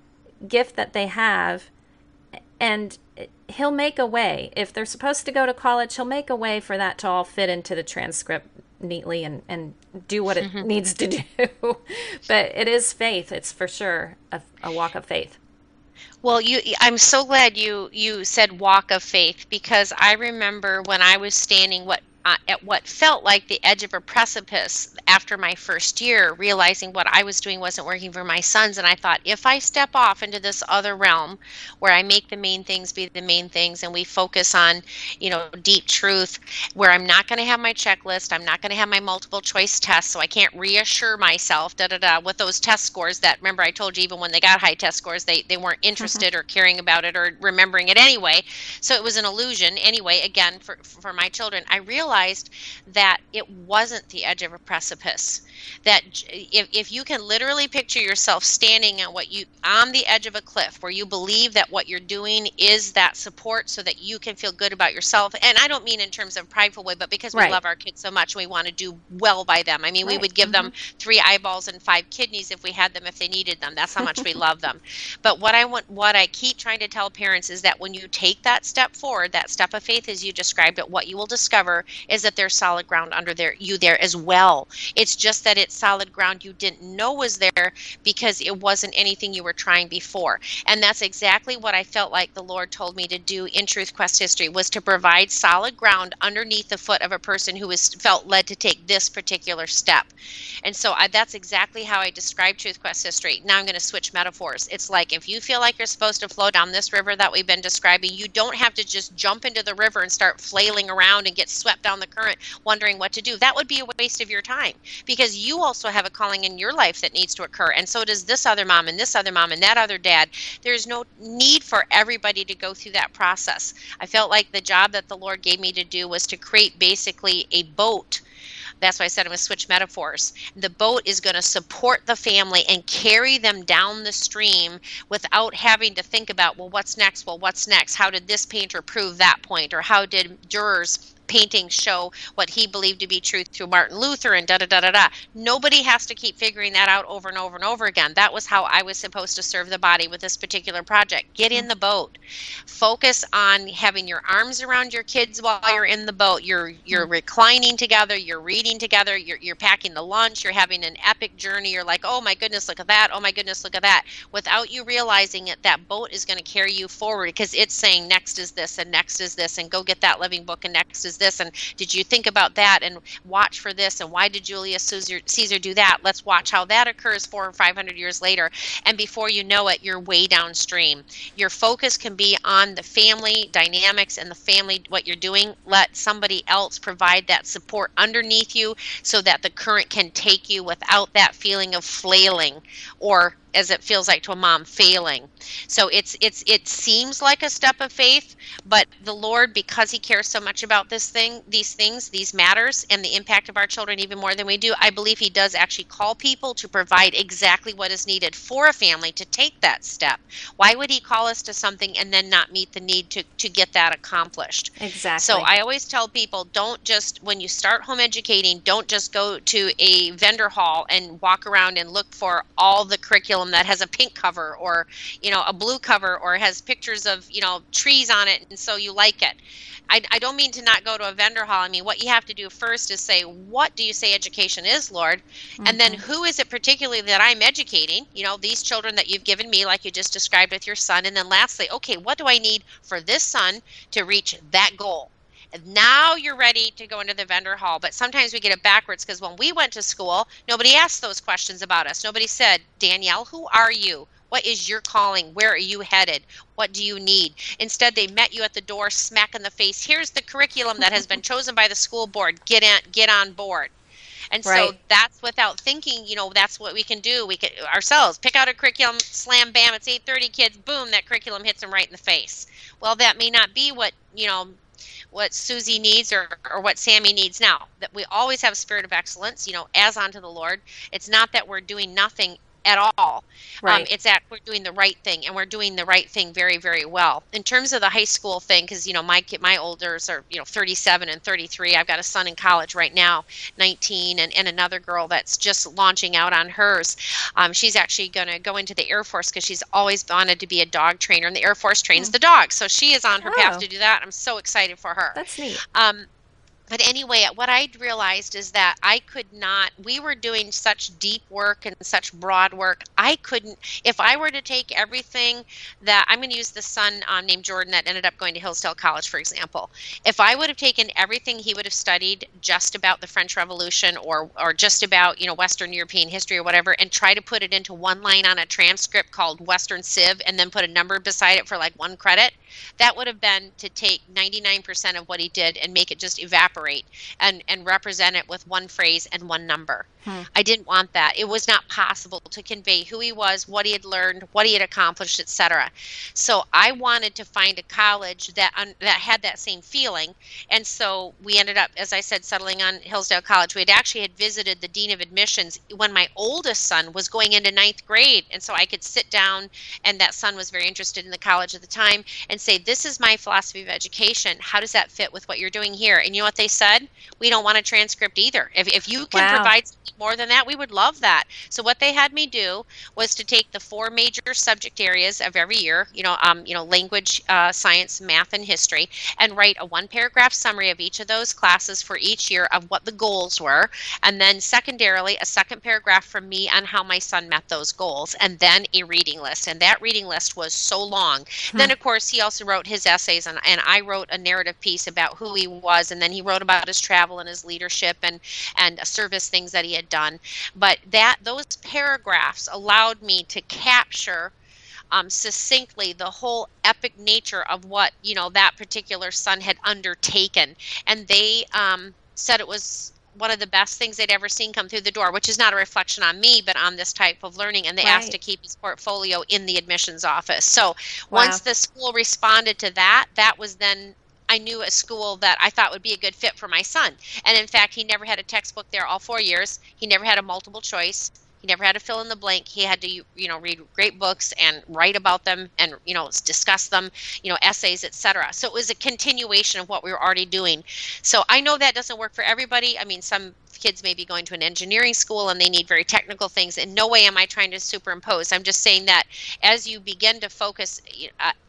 gift that they have and he'll make a way. If they're supposed to go to college, he'll make a way for that to all fit into the transcript neatly and, and do what it <laughs> <laughs> needs to do. <laughs> but it is faith. It's for sure a, a walk of faith. Well, you I'm so glad you you said walk of faith because I remember when I was standing what uh, at what felt like the edge of a precipice after my first year, realizing what I was doing wasn't working for my sons. And I thought, if I step off into this other realm where I make the main things be the main things and we focus on, you know, deep truth, where I'm not going to have my checklist, I'm not going to have my multiple choice tests, so I can't reassure myself, da da da, with those test scores that, remember, I told you even when they got high test scores, they, they weren't mm-hmm. interested mm-hmm. or caring about it or remembering it anyway. So it was an illusion anyway, again, for, for my children. I realized realized that it wasn't the edge of a precipice that if, if you can literally picture yourself standing at what you on the edge of a cliff where you believe that what you're doing is that support so that you can feel good about yourself and i don't mean in terms of prideful way but because we right. love our kids so much we want to do well by them i mean right. we would give mm-hmm. them three eyeballs and five kidneys if we had them if they needed them that's how much we love them <laughs> but what i want what i keep trying to tell parents is that when you take that step forward that step of faith as you described it what you will discover is that there's solid ground under there you there as well it's just that it's solid ground you didn't know was there because it wasn't anything you were trying before. And that's exactly what I felt like the Lord told me to do in Truth Quest history was to provide solid ground underneath the foot of a person who was felt led to take this particular step. And so I, that's exactly how I describe Truth Quest history. Now I'm going to switch metaphors. It's like if you feel like you're supposed to flow down this river that we've been describing, you don't have to just jump into the river and start flailing around and get swept down the current wondering what to do. That would be a waste of your time because you also have a calling in your life that needs to occur and so does this other mom and this other mom and that other dad there's no need for everybody to go through that process i felt like the job that the lord gave me to do was to create basically a boat that's why I said I'm going to switch metaphors. The boat is going to support the family and carry them down the stream without having to think about, well, what's next? Well, what's next? How did this painter prove that point? Or how did Durer's paintings show what he believed to be truth through Martin Luther and da da da da da. Nobody has to keep figuring that out over and over and over again. That was how I was supposed to serve the body with this particular project. Get in mm-hmm. the boat. Focus on having your arms around your kids while you're in the boat. You're you're mm-hmm. reclining together, you're reading together, you're you're packing the lunch, you're having an epic journey. You're like, "Oh my goodness, look at that. Oh my goodness, look at that." Without you realizing it, that boat is going to carry you forward because it's saying next is this and next is this and go get that living book and next is this and did you think about that and watch for this and why did Julius Caesar, Caesar do that? Let's watch how that occurs four or five hundred years later. And before you know it, you're way downstream. Your focus can be on the family dynamics and the family what you're doing. Let somebody else provide that support underneath you so that the current can take you without that feeling of flailing or as it feels like to a mom failing. So it's it's it seems like a step of faith but the lord because he cares so much about this thing these things these matters and the impact of our children even more than we do i believe he does actually call people to provide exactly what is needed for a family to take that step. Why would he call us to something and then not meet the need to to get that accomplished? Exactly. So i always tell people don't just when you start home educating don't just go to a vendor hall and walk around and look for all the curriculum that has a pink cover or you know a blue cover or has pictures of you know trees on it and so you like it. I, I don't mean to not go to a vendor hall. I mean what you have to do first is say what do you say education is lord? Mm-hmm. and then mm-hmm. who is it particularly that i'm educating? You know these children that you've given me like you just described with your son. And then lastly okay what do i need for this son to reach that goal now you're ready to go into the vendor hall. But sometimes we get it backwards because when we went to school, nobody asked those questions about us. Nobody said, Danielle, who are you? What is your calling? Where are you headed? What do you need? Instead, they met you at the door, smack in the face. Here's the curriculum that has been <laughs> chosen by the school board. Get in, get on board. And right. so that's without thinking, you know, that's what we can do. We can ourselves pick out a curriculum, slam bam, it's 8:30 kids, boom, that curriculum hits them right in the face. Well, that may not be what, you know, what Susie needs or, or what Sammy needs now. That we always have a spirit of excellence, you know, as unto the Lord. It's not that we're doing nothing at all. Um, it's that we're doing the right thing, and we're doing the right thing very, very well. In terms of the high school thing, because you know my my olders are you know 37 and 33. I've got a son in college right now, 19, and, and another girl that's just launching out on hers. Um, she's actually going to go into the Air Force because she's always wanted to be a dog trainer, and the Air Force trains the dogs. So she is on her Oh. path to do that. I'm so excited for her. That's neat. Um, but anyway, what I realized is that I could not, we were doing such deep work and such broad work. I couldn't, if I were to take everything that, I'm going to use the son um, named Jordan that ended up going to Hillsdale College, for example. If I would have taken everything he would have studied just about the French Revolution or, or just about, you know, Western European history or whatever, and try to put it into one line on a transcript called Western Civ and then put a number beside it for like one credit, that would have been to take 99% of what he did and make it just evaporate and and represent it with one phrase and one number Hmm. i didn't want that it was not possible to convey who he was what he had learned what he had accomplished etc so i wanted to find a college that un, that had that same feeling and so we ended up as i said settling on hillsdale college we had actually had visited the dean of admissions when my oldest son was going into ninth grade and so i could sit down and that son was very interested in the college at the time and say, This is my philosophy of education. How does that fit with what you're doing here? And you know what they said? We don't want a transcript either. If, if you can Wow. provide more than that, we would love that. So what they had me do was to take the four major subject areas of every year, you know, um, you know, language, uh, science, math, and history, and write a one paragraph summary of each of those classes for each year of what the goals were. And then secondarily, a second paragraph from me on how my son met those goals, and then a reading list. And that reading list was so long. Then, of course, he also wrote his essays, and, and I wrote a narrative piece about who he was, and then he wrote about his travel and his leadership and and service things that he had done. But that those paragraphs allowed me to capture um, succinctly the whole epic nature of what you know that particular son had undertaken, and they um, said it was one of the best things they'd ever seen come through the door, which is not a reflection on me, but on this type of learning. And they asked to keep his portfolio in the admissions office. So once the school responded to that, that was then I knew a school that I thought would be a good fit for my son. And in fact, he never had a textbook there all four years. He never had a multiple choice. Never had to fill in the blank. He had to, you know, read great books and write about them and, you know, discuss them, you know, essays, etc. So it was a continuation of what we were already doing. So I know that doesn't work for everybody. I mean, some kids may be going to an engineering school and they need very technical things. In no way am I trying to superimpose. I'm just saying that as you begin to focus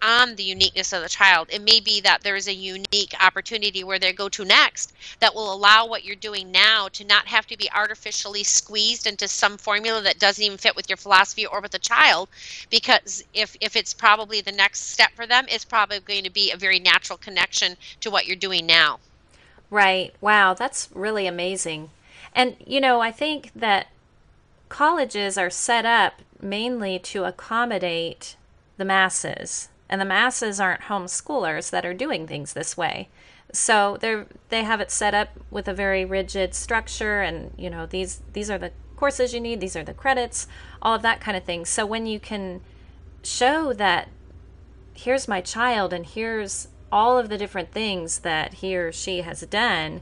on the uniqueness of the child, it may be that there is a unique opportunity where they go to next that will allow what you're doing now to not have to be artificially squeezed into some formula that doesn't even fit with your philosophy or with the child. Because if, if it's probably the next step for them, it's probably going to be a very natural connection to what you're doing now. Right. Wow, that's really amazing. And, you know, I think that colleges are set up mainly to accommodate the masses, and the masses aren't homeschoolers that are doing things this way. So they're they have it set up with a very rigid structure, and you know these these are the courses you need, these are the credits, all of that kind of thing. So when you can show that here's my child and here's all of the different things that he or she has done,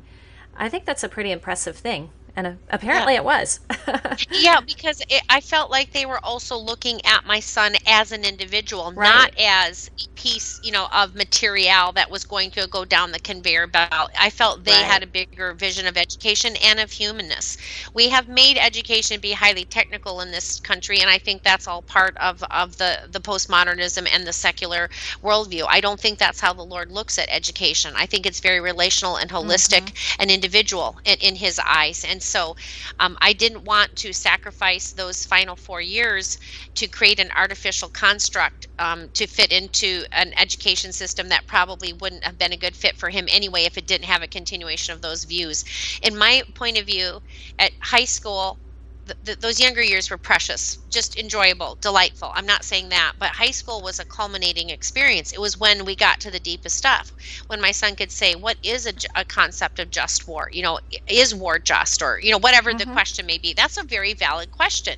I think that's a pretty impressive thing. And apparently it was. <laughs> yeah, because it, I felt like they were also looking at my son as an individual, Right. not as a piece, you know, of material that was going to go down the conveyor belt. I felt they Right. had a bigger vision of education and of humanness. We have made education be highly technical in this country, and I think that's all part of, of the, the postmodernism and the secular worldview. I don't think that's how the Lord looks at education. I think it's very relational and holistic mm-hmm. and individual in, in his eyes. And so um, I didn't want to sacrifice those final four years to create an artificial construct um, to fit into an education system that probably wouldn't have been a good fit for him anyway if it didn't have a continuation of those views. In my point of view, at high school, th- th- those younger years were precious, just enjoyable, delightful. I'm not saying that, but high school was a culminating experience. It was when we got to the deepest stuff. When my son could say, "What is a, a concept of just war? You know, is war just, or you know, whatever the mm-hmm. question may be." That's a very valid question.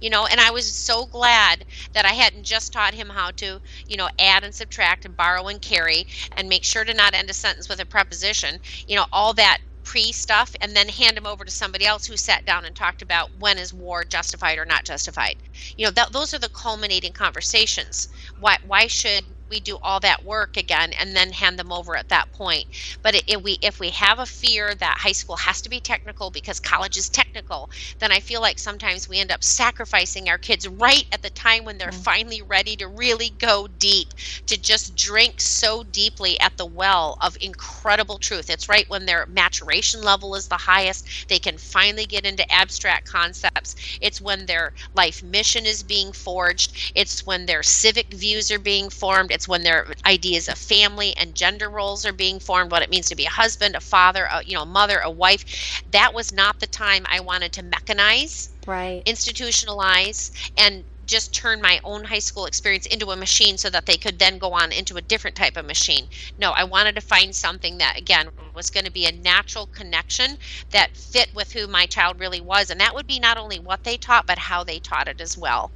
You know, and I was so glad that I hadn't just taught him how to, you know, add and subtract and borrow and carry and make sure to not end a sentence with a preposition. You know, all that pre stuff and then hand them over to somebody else who sat down and talked about when is war justified or not justified. You know, that, those are the culminating conversations. Why why should we do all that work again and then hand them over at that point. But if we if we have a fear that high school has to be technical because college is technical, then I feel like sometimes we end up sacrificing our kids right at the time when they're mm-hmm. finally ready to really go deep, to just drink so deeply at the well of incredible truth. It's right when their maturation level is the highest, they can finally get into abstract concepts. It's when their life mission is being forged, it's when their civic views are being formed it's when their ideas of family and gender roles are being formed, what it means to be a husband, a father, a, you know, a mother, a wife. That was not the time I wanted to mechanize, right, institutionalize, and just turn my own high school experience into a machine so that they could then go on into a different type of machine. No, I wanted to find something that, again, was going to be a natural connection that fit with who my child really was. And that would be not only what they taught, but how they taught it as well.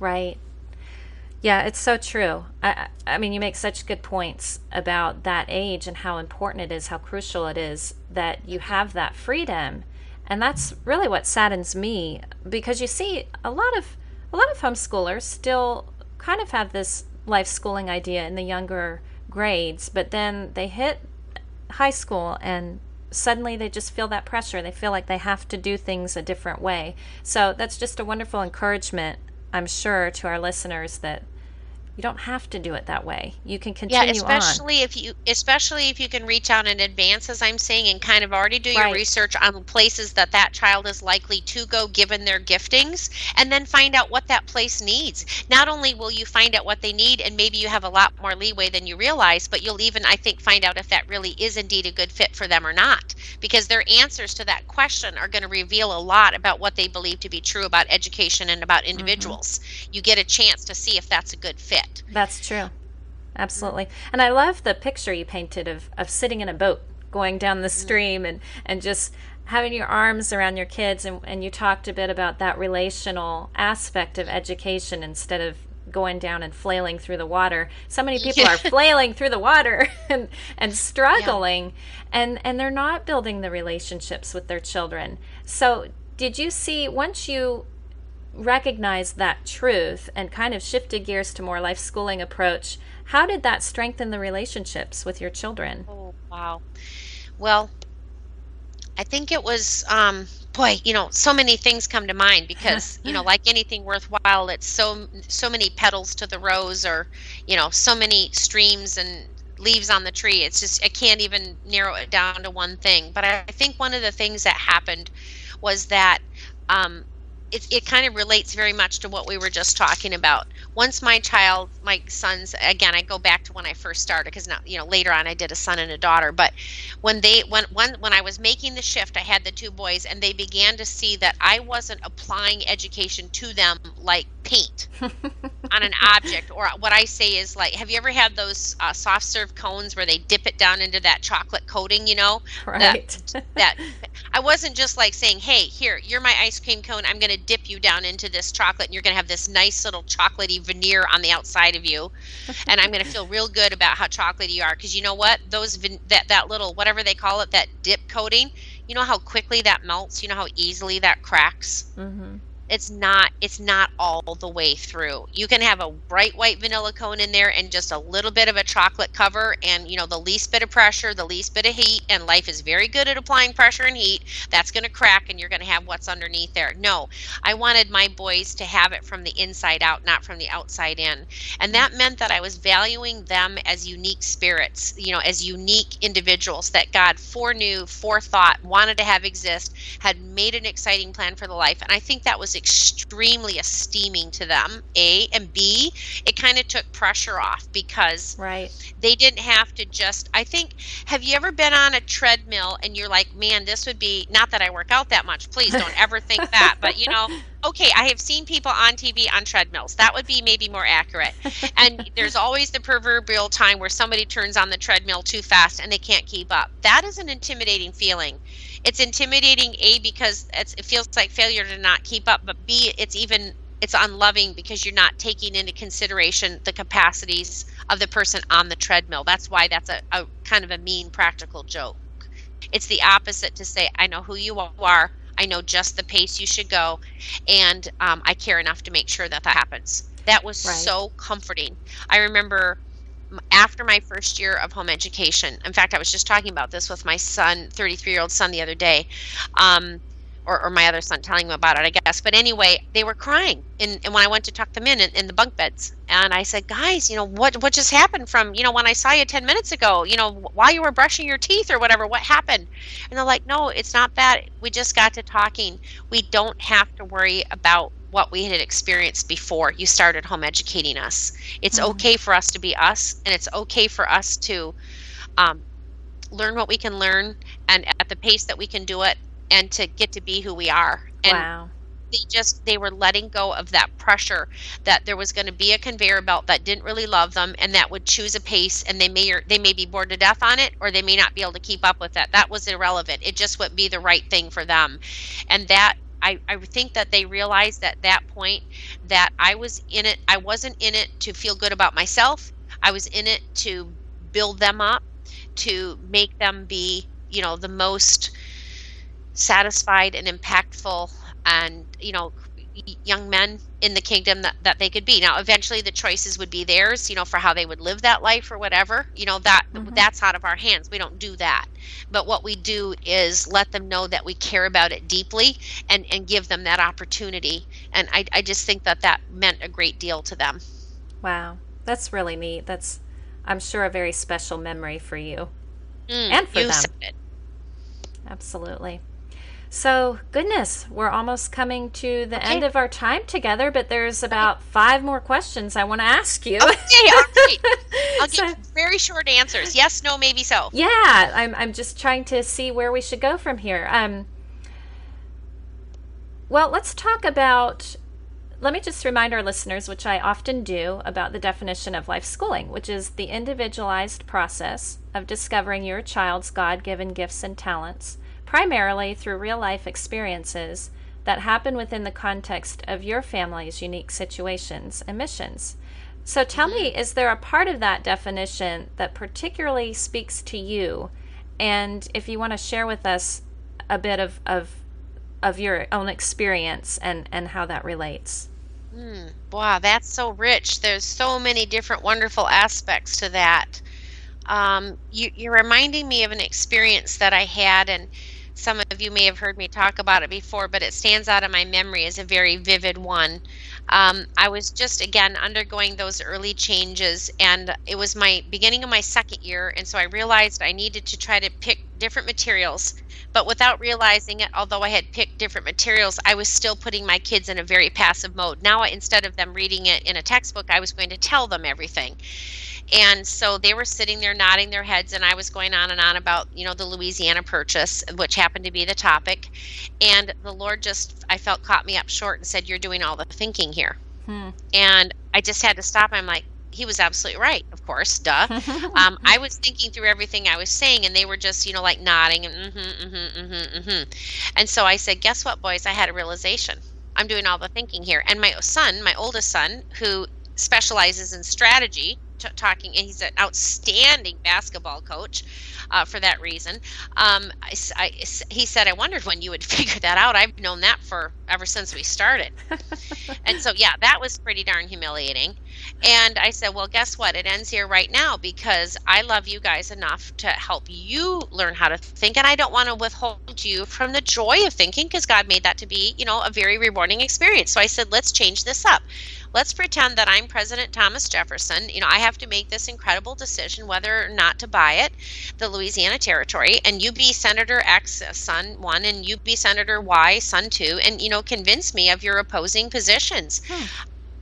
Right. Yeah, it's so true. I, I mean, you make such good points about that age and how important it is, how crucial it is that you have that freedom. And that's really what saddens me because you see a lot of a lot of homeschoolers still kind of have this life schooling idea in the younger grades, but then they hit high school and suddenly they just feel that pressure. They feel like they have to do things a different way. So that's just a wonderful encouragement I'm sure to our listeners that you don't have to do it that way. You can continue Yeah, especially on. if you especially if you can reach out in advance as I'm saying and kind of already do your right. research on places that that child is likely to go given their giftings and then find out what that place needs. Not only will you find out what they need and maybe you have a lot more leeway than you realize, but you'll even I think find out if that really is indeed a good fit for them or not because their answers to that question are going to reveal a lot about what they believe to be true about education and about mm-hmm. individuals. Mm-hmm. You get a chance to see if that's a good fit. That's true. Absolutely. And I love the picture you painted of, of sitting in a boat going down the mm-hmm. stream and, and just having your arms around your kids and, and you talked a bit about that relational aspect of education instead of going down and flailing through the water. So many people <laughs> yeah. are flailing through the water <laughs> and, and struggling yeah. and, and they're not building the relationships with their children. So did you see once you recognized that truth and kind of shifted gears to more life schooling approach, how did that strengthen the relationships with your children? Oh, wow. Well, I think it was um boy, you know, so many things come to mind because, <laughs> you know, like anything worthwhile, it's so so many petals to the rose or, you know, so many streams and leaves on the tree. It's just I can't even narrow it down to one thing. But I, I think one of the things that happened was that um, it, it kind of relates very much to what we were just talking about. Once my child, my sons, again, I go back to when I first started because now, you know, later on I did a son and a daughter. But when they, when, when, when I was making the shift, I had the two boys and they began to see that I wasn't applying education to them like paint <laughs> on an object. Or what I say is like, have you ever had those uh, soft serve cones where they dip it down into that chocolate coating, you know? Right. That, <laughs> that I wasn't just like saying, hey, here, you're my ice cream cone. I'm going to dip you down into this chocolate and you're going to have this nice little chocolatey veneer on the outside of you. and I'm going to feel real good about how chocolatey you are. Because you know what? Those, that, that little, whatever they call it, that dip coating, you know how quickly that melts? You know how easily that cracks? Mm-hmm it's not it's not all the way through. You can have a bright white vanilla cone in there and just a little bit of a chocolate cover and you know the least bit of pressure the least bit of heat and life is very good at applying pressure and heat. That's going to crack and you're going to have what's underneath there. No i wanted my boys to have it from the inside out not from the outside in. And that meant that i was valuing them as unique spirits you know as unique individuals that god foreknew forethought wanted to have exist had made an exciting plan for the life. And i think that was extremely esteeming to them a and b it kind of took pressure off because right. they didn't have to just i think have you ever been on a treadmill and you're like man this would be not that i work out that much please don't ever think that but you know <laughs> okay i have seen people on tv on treadmills. That would be maybe more accurate. And <laughs> there's always the proverbial time where somebody turns on the treadmill too fast and they can't keep up. That is an intimidating feeling it's intimidating a because it feels like failure to not keep up but b it's even it's unloving because you're not taking into consideration the capacities of the person on the treadmill that's why that's a, a kind of a mean practical joke It's the opposite to say, I know who you are. I know just the pace you should go, and um, I care enough to make sure that that happens. That was right. so comforting. I remember after my first year of home education. In fact, I was just talking about this with my son, 33 year old son, the other day. Um, or, or, my other son telling them about it, I guess. But anyway, they were crying, and, and when I went to tuck them in, in, in the bunk beds, and I said, "Guys, you know what what just happened from you know when I saw you ten minutes ago? You know while you were brushing your teeth or whatever, what happened?" And they're like, "No, it's not that. We just got to talking. We don't have to worry about what we had experienced before you started home educating us. It's mm-hmm. okay for us to be us, and it's okay for us to um, learn what we can learn and at the pace that we can do it, and to get to be who we are. And wow. They just they were letting go of that pressure that there was going to be a conveyor belt that didn't really love them and that would choose a pace and they may or they may be bored to death on it or they may not be able to keep up with that. That was irrelevant. It just would be the right thing for them, and that I, I think that they realized at that point that I was in it. I wasn't in it to feel good about myself. I was in it to build them up, to make them be, you know, the most satisfied and impactful and, you know, young men in the kingdom that, that they could be. Now eventually the choices would be theirs you know for how they would live that life or whatever you know that mm-hmm. that's out of our hands. We don't do that. But what we do is let them know that we care about it deeply and and give them that opportunity. And i, I just think that that meant a great deal to them. Wow. That's really neat. That's i'm sure a very special memory for you. Mm, and for them. absolutely so, goodness, we're almost coming to the okay. end of our time together, but there's about okay. five more questions I want to ask you. Okay, right. <laughs> I'll so, give very short answers. Yes, no, maybe so. Yeah, I'm, I'm just trying to see where we should go from here. Um, well, let's talk about. Let me just remind our listeners, which I often do, about the definition of life schooling, which is the individualized process of discovering your child's God given gifts and talents primarily through real life experiences that happen within the context of your family's unique situations and missions. So tell me, mm-hmm. is there a part of that definition that particularly speaks to you? And if you want to share with us a bit of, of, of your own experience and, and how that relates. Mm, wow, that's so rich. There's so many different wonderful aspects to that. Um, you, you're reminding me of an experience that I had, and some of you may have heard me talk about it before, but it stands out in my memory as a very vivid one. Um, I was just again undergoing those early changes, and it was my beginning of my second year, and so I realized I needed to try to pick different materials. But without realizing it, although I had picked different materials, I was still putting my kids in a very passive mode. Now, instead of them reading it in a textbook, I was going to tell them everything. And so they were sitting there nodding their heads, and I was going on and on about, you know, the Louisiana Purchase, which happened to be the topic. And the Lord just, I felt, caught me up short and said, You're doing all the thinking here. Hmm. And I just had to stop. I'm like, he was absolutely right, of course, duh. <laughs> um, I was thinking through everything I was saying, and they were just, you know, like nodding and mm-hmm, mm-hmm, mm-hmm, mm-hmm. And so I said, guess what, boys? I had a realization. I'm doing all the thinking here. And my son, my oldest son, who specializes in strategy, t- talking, and he's an outstanding basketball coach uh, for that reason. Um, I, I, he said, "I wondered when you would <laughs> figure that out. I've known that for ever since we started." <laughs> and so, yeah, that was pretty darn humiliating. And I said, "Well, guess what? It ends here right now because I love you guys enough to help you learn how to think, and I don't want to withhold you from the joy of thinking because God made that to be, you know, a very rewarding experience." So I said, "Let's change this up." Let's pretend that I'm President Thomas Jefferson. You know, I have to make this incredible decision whether or not to buy it, the Louisiana Territory, and you be Senator X, son one, and you be Senator Y, son two, and, you know, convince me of your opposing positions. Hmm.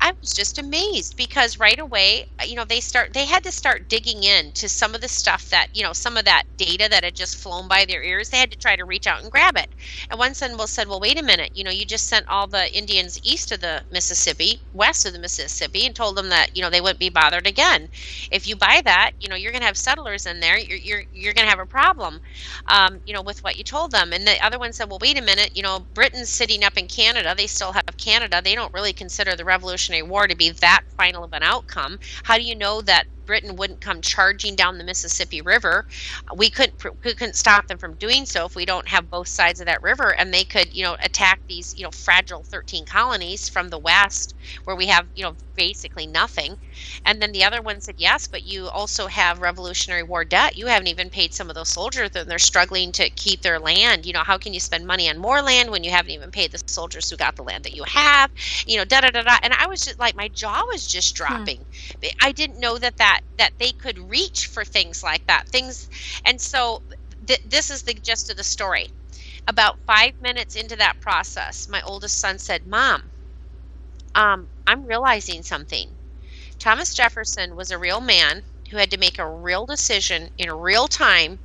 I was just amazed because right away, you know, they start they had to start digging into some of the stuff that, you know, some of that data that had just flown by their ears. They had to try to reach out and grab it. And one son will said, "Well, wait a minute. You know, you just sent all the Indians east of the Mississippi, west of the Mississippi, and told them that you know they wouldn't be bothered again. If you buy that, you know, you're going to have settlers in there. You're you're you're going to have a problem, um, you know, with what you told them." And the other one said, "Well, wait a minute. You know, Britain's sitting up in Canada. They still have Canada. They don't really consider the Revolutionary War to be that final of an outcome. How do you know that Britain wouldn't come charging down the Mississippi River. We couldn't we couldn't stop them from doing so if we don't have both sides of that river, and they could you know attack these you know fragile 13 colonies from the west where we have you know basically nothing. And then the other one said yes, but you also have Revolutionary War debt. You haven't even paid some of those soldiers, and they're struggling to keep their land. You know how can you spend money on more land when you haven't even paid the soldiers who got the land that you have? You know da da da da. And I was just like my jaw was just hmm. dropping. Hmm. I didn't know that that that they could reach for things like that. Things, and so th- this is the gist of the story. About five minutes into that process, my oldest son said, "Mom, um, I'm realizing something. Thomas Jefferson was a real man who had to make a real decision in real time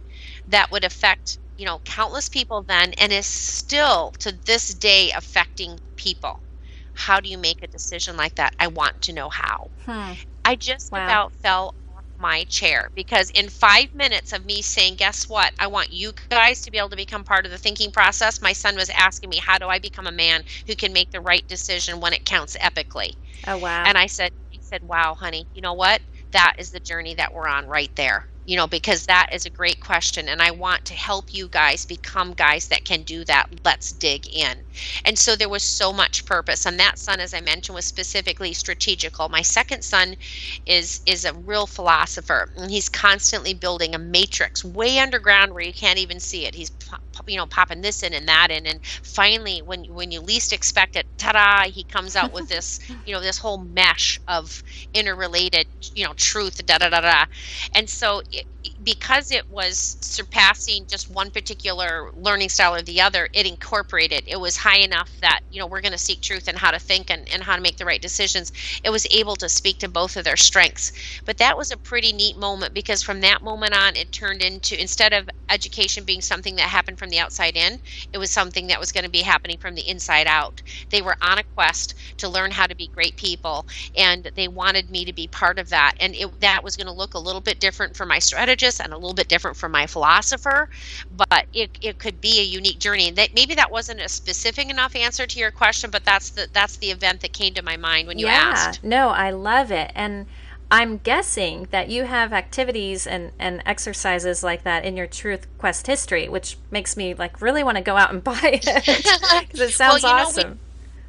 that would affect you know countless people then and is still to this day affecting people how do you make a decision like that? I want to know how. Hmm. I just wow. about fell off my chair because in five minutes of me saying, Guess what? I want you guys to be able to become part of the thinking process. My son was asking me, How do I become a man who can make the right decision when it counts epically? Oh, wow. And I said, He said, Wow, honey, you know what? That is the journey that we're on right there you know, because that is a great question. And I want to help you guys become guys that can do that. Let's dig in. And so there was so much purpose. And that son, as I mentioned, was specifically strategical. My second son is is a real philosopher. And he's constantly building a matrix way underground where you can't even see it. He's you know popping this in and that in and finally when when you least expect it ta-da he comes out with this <laughs> you know this whole mesh of interrelated you know truth da da da da and so it, because it was surpassing just one particular learning style or the other, it incorporated. It was high enough that, you know, we're going to seek truth and how to think and, and how to make the right decisions. It was able to speak to both of their strengths. But that was a pretty neat moment because from that moment on, it turned into, instead of education being something that happened from the outside in, it was something that was going to be happening from the inside out. They were on a quest to learn how to be great people, and they wanted me to be part of that. And it, that was going to look a little bit different for my strategist and a little bit different for my philosopher, but it, it could be a unique journey. And that maybe that wasn't a specific enough answer to your question, but that's the that's the event that came to my mind when you yeah, asked. No, I love it. And I'm guessing that you have activities and, and exercises like that in your Truth Quest history, which makes me like really want to go out and <laughs> buy it <laughs> because it sounds well, awesome. Know,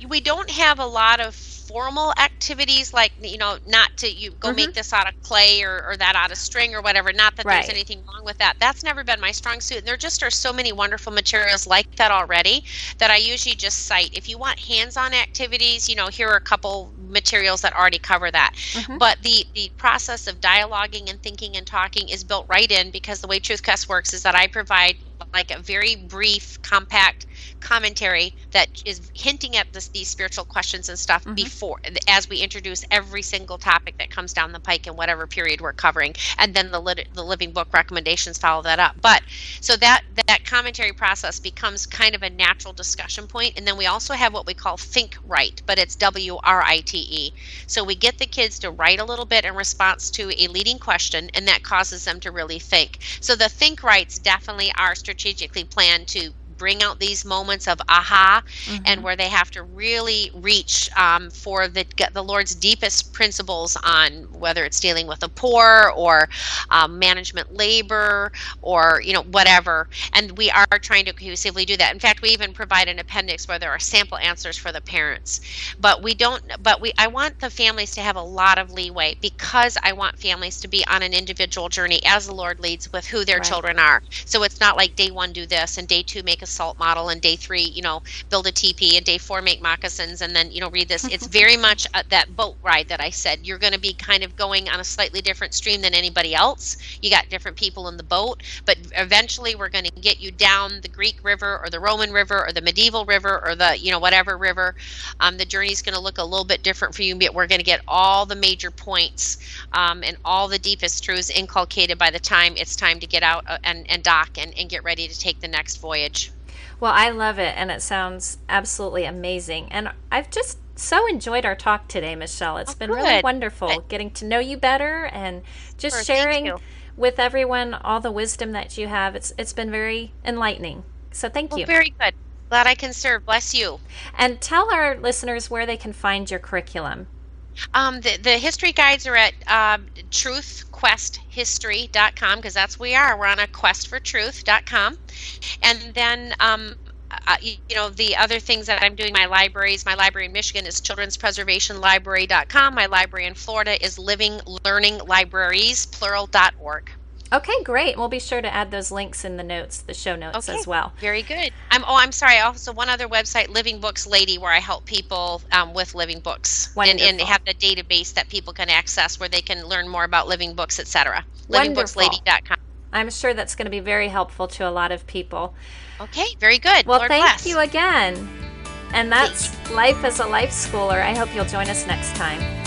we, we don't have a lot of formal activities like you know not to you go mm-hmm. make this out of clay or, or that out of string or whatever not that right. there's anything wrong with that that's never been my strong suit and there just are so many wonderful materials like that already that i usually just cite if you want hands-on activities you know here are a couple materials that already cover that mm-hmm. but the the process of dialoguing and thinking and talking is built right in because the way truthquest works is that i provide like a very brief compact commentary that is hinting at this, these spiritual questions and stuff mm-hmm. before as we introduce every single topic that comes down the pike in whatever period we're covering and then the lit- the living book recommendations follow that up. But so that that commentary process becomes kind of a natural discussion point and then we also have what we call think write but it's w r i t e. So we get the kids to write a little bit in response to a leading question and that causes them to really think. So the think writes definitely are strategically planned to bring out these moments of aha mm-hmm. and where they have to really reach um, for the the Lord's deepest principles on whether it's dealing with the poor or um, management labor or you know whatever and we are trying to cohesively do that in fact we even provide an appendix where there are sample answers for the parents but we don't but we I want the families to have a lot of leeway because I want families to be on an individual journey as the Lord leads with who their right. children are so it's not like day one do this and day two make a salt model and day three you know build a teepee and day four make moccasins and then you know read this. It's <laughs> very much uh, that boat ride that i said. You're going to be kind of going on a slightly different stream than anybody else. You got different people in the boat but eventually we're going to get you down the greek river or the roman river or the medieval river or the you know whatever river. Um, the journey is going to look a little bit different for you but we're going to get all the major points um, and all the deepest truths inculcated by the time it's time to get out uh, and, and dock and, and get ready to take the next voyage well, I love it, and it sounds absolutely amazing. And I've just so enjoyed our talk today, Michelle. It's oh, been good. really wonderful getting to know you better and just sure, sharing with everyone all the wisdom that you have. It's it's been very enlightening. So thank well, you. Very good. Glad I can serve. Bless you. And tell our listeners where they can find your curriculum. Um, the, the history guides are at um, truthquesthistory.com because that's where we are. We're on a quest for truth.com. And then um, uh, you, you, know the other things that i'm doing my libraries my library in michigan is children's preservation library.com my library in florida is living learning libraries plural.org okay great. We'll be sure to add those links in the notes the show notes okay, as well. Very good. I'm oh i'm sorry. Also one other website living books lady where i help people um, with living books and, and, have the database that people can access where they can learn more about living books etc livingbookslady.com i'm sure that's going to be very helpful to a lot of people. Okay, very good. Well, Lord thank bless. you again. And that's Life as a Life Schooler. I hope you'll join us next time.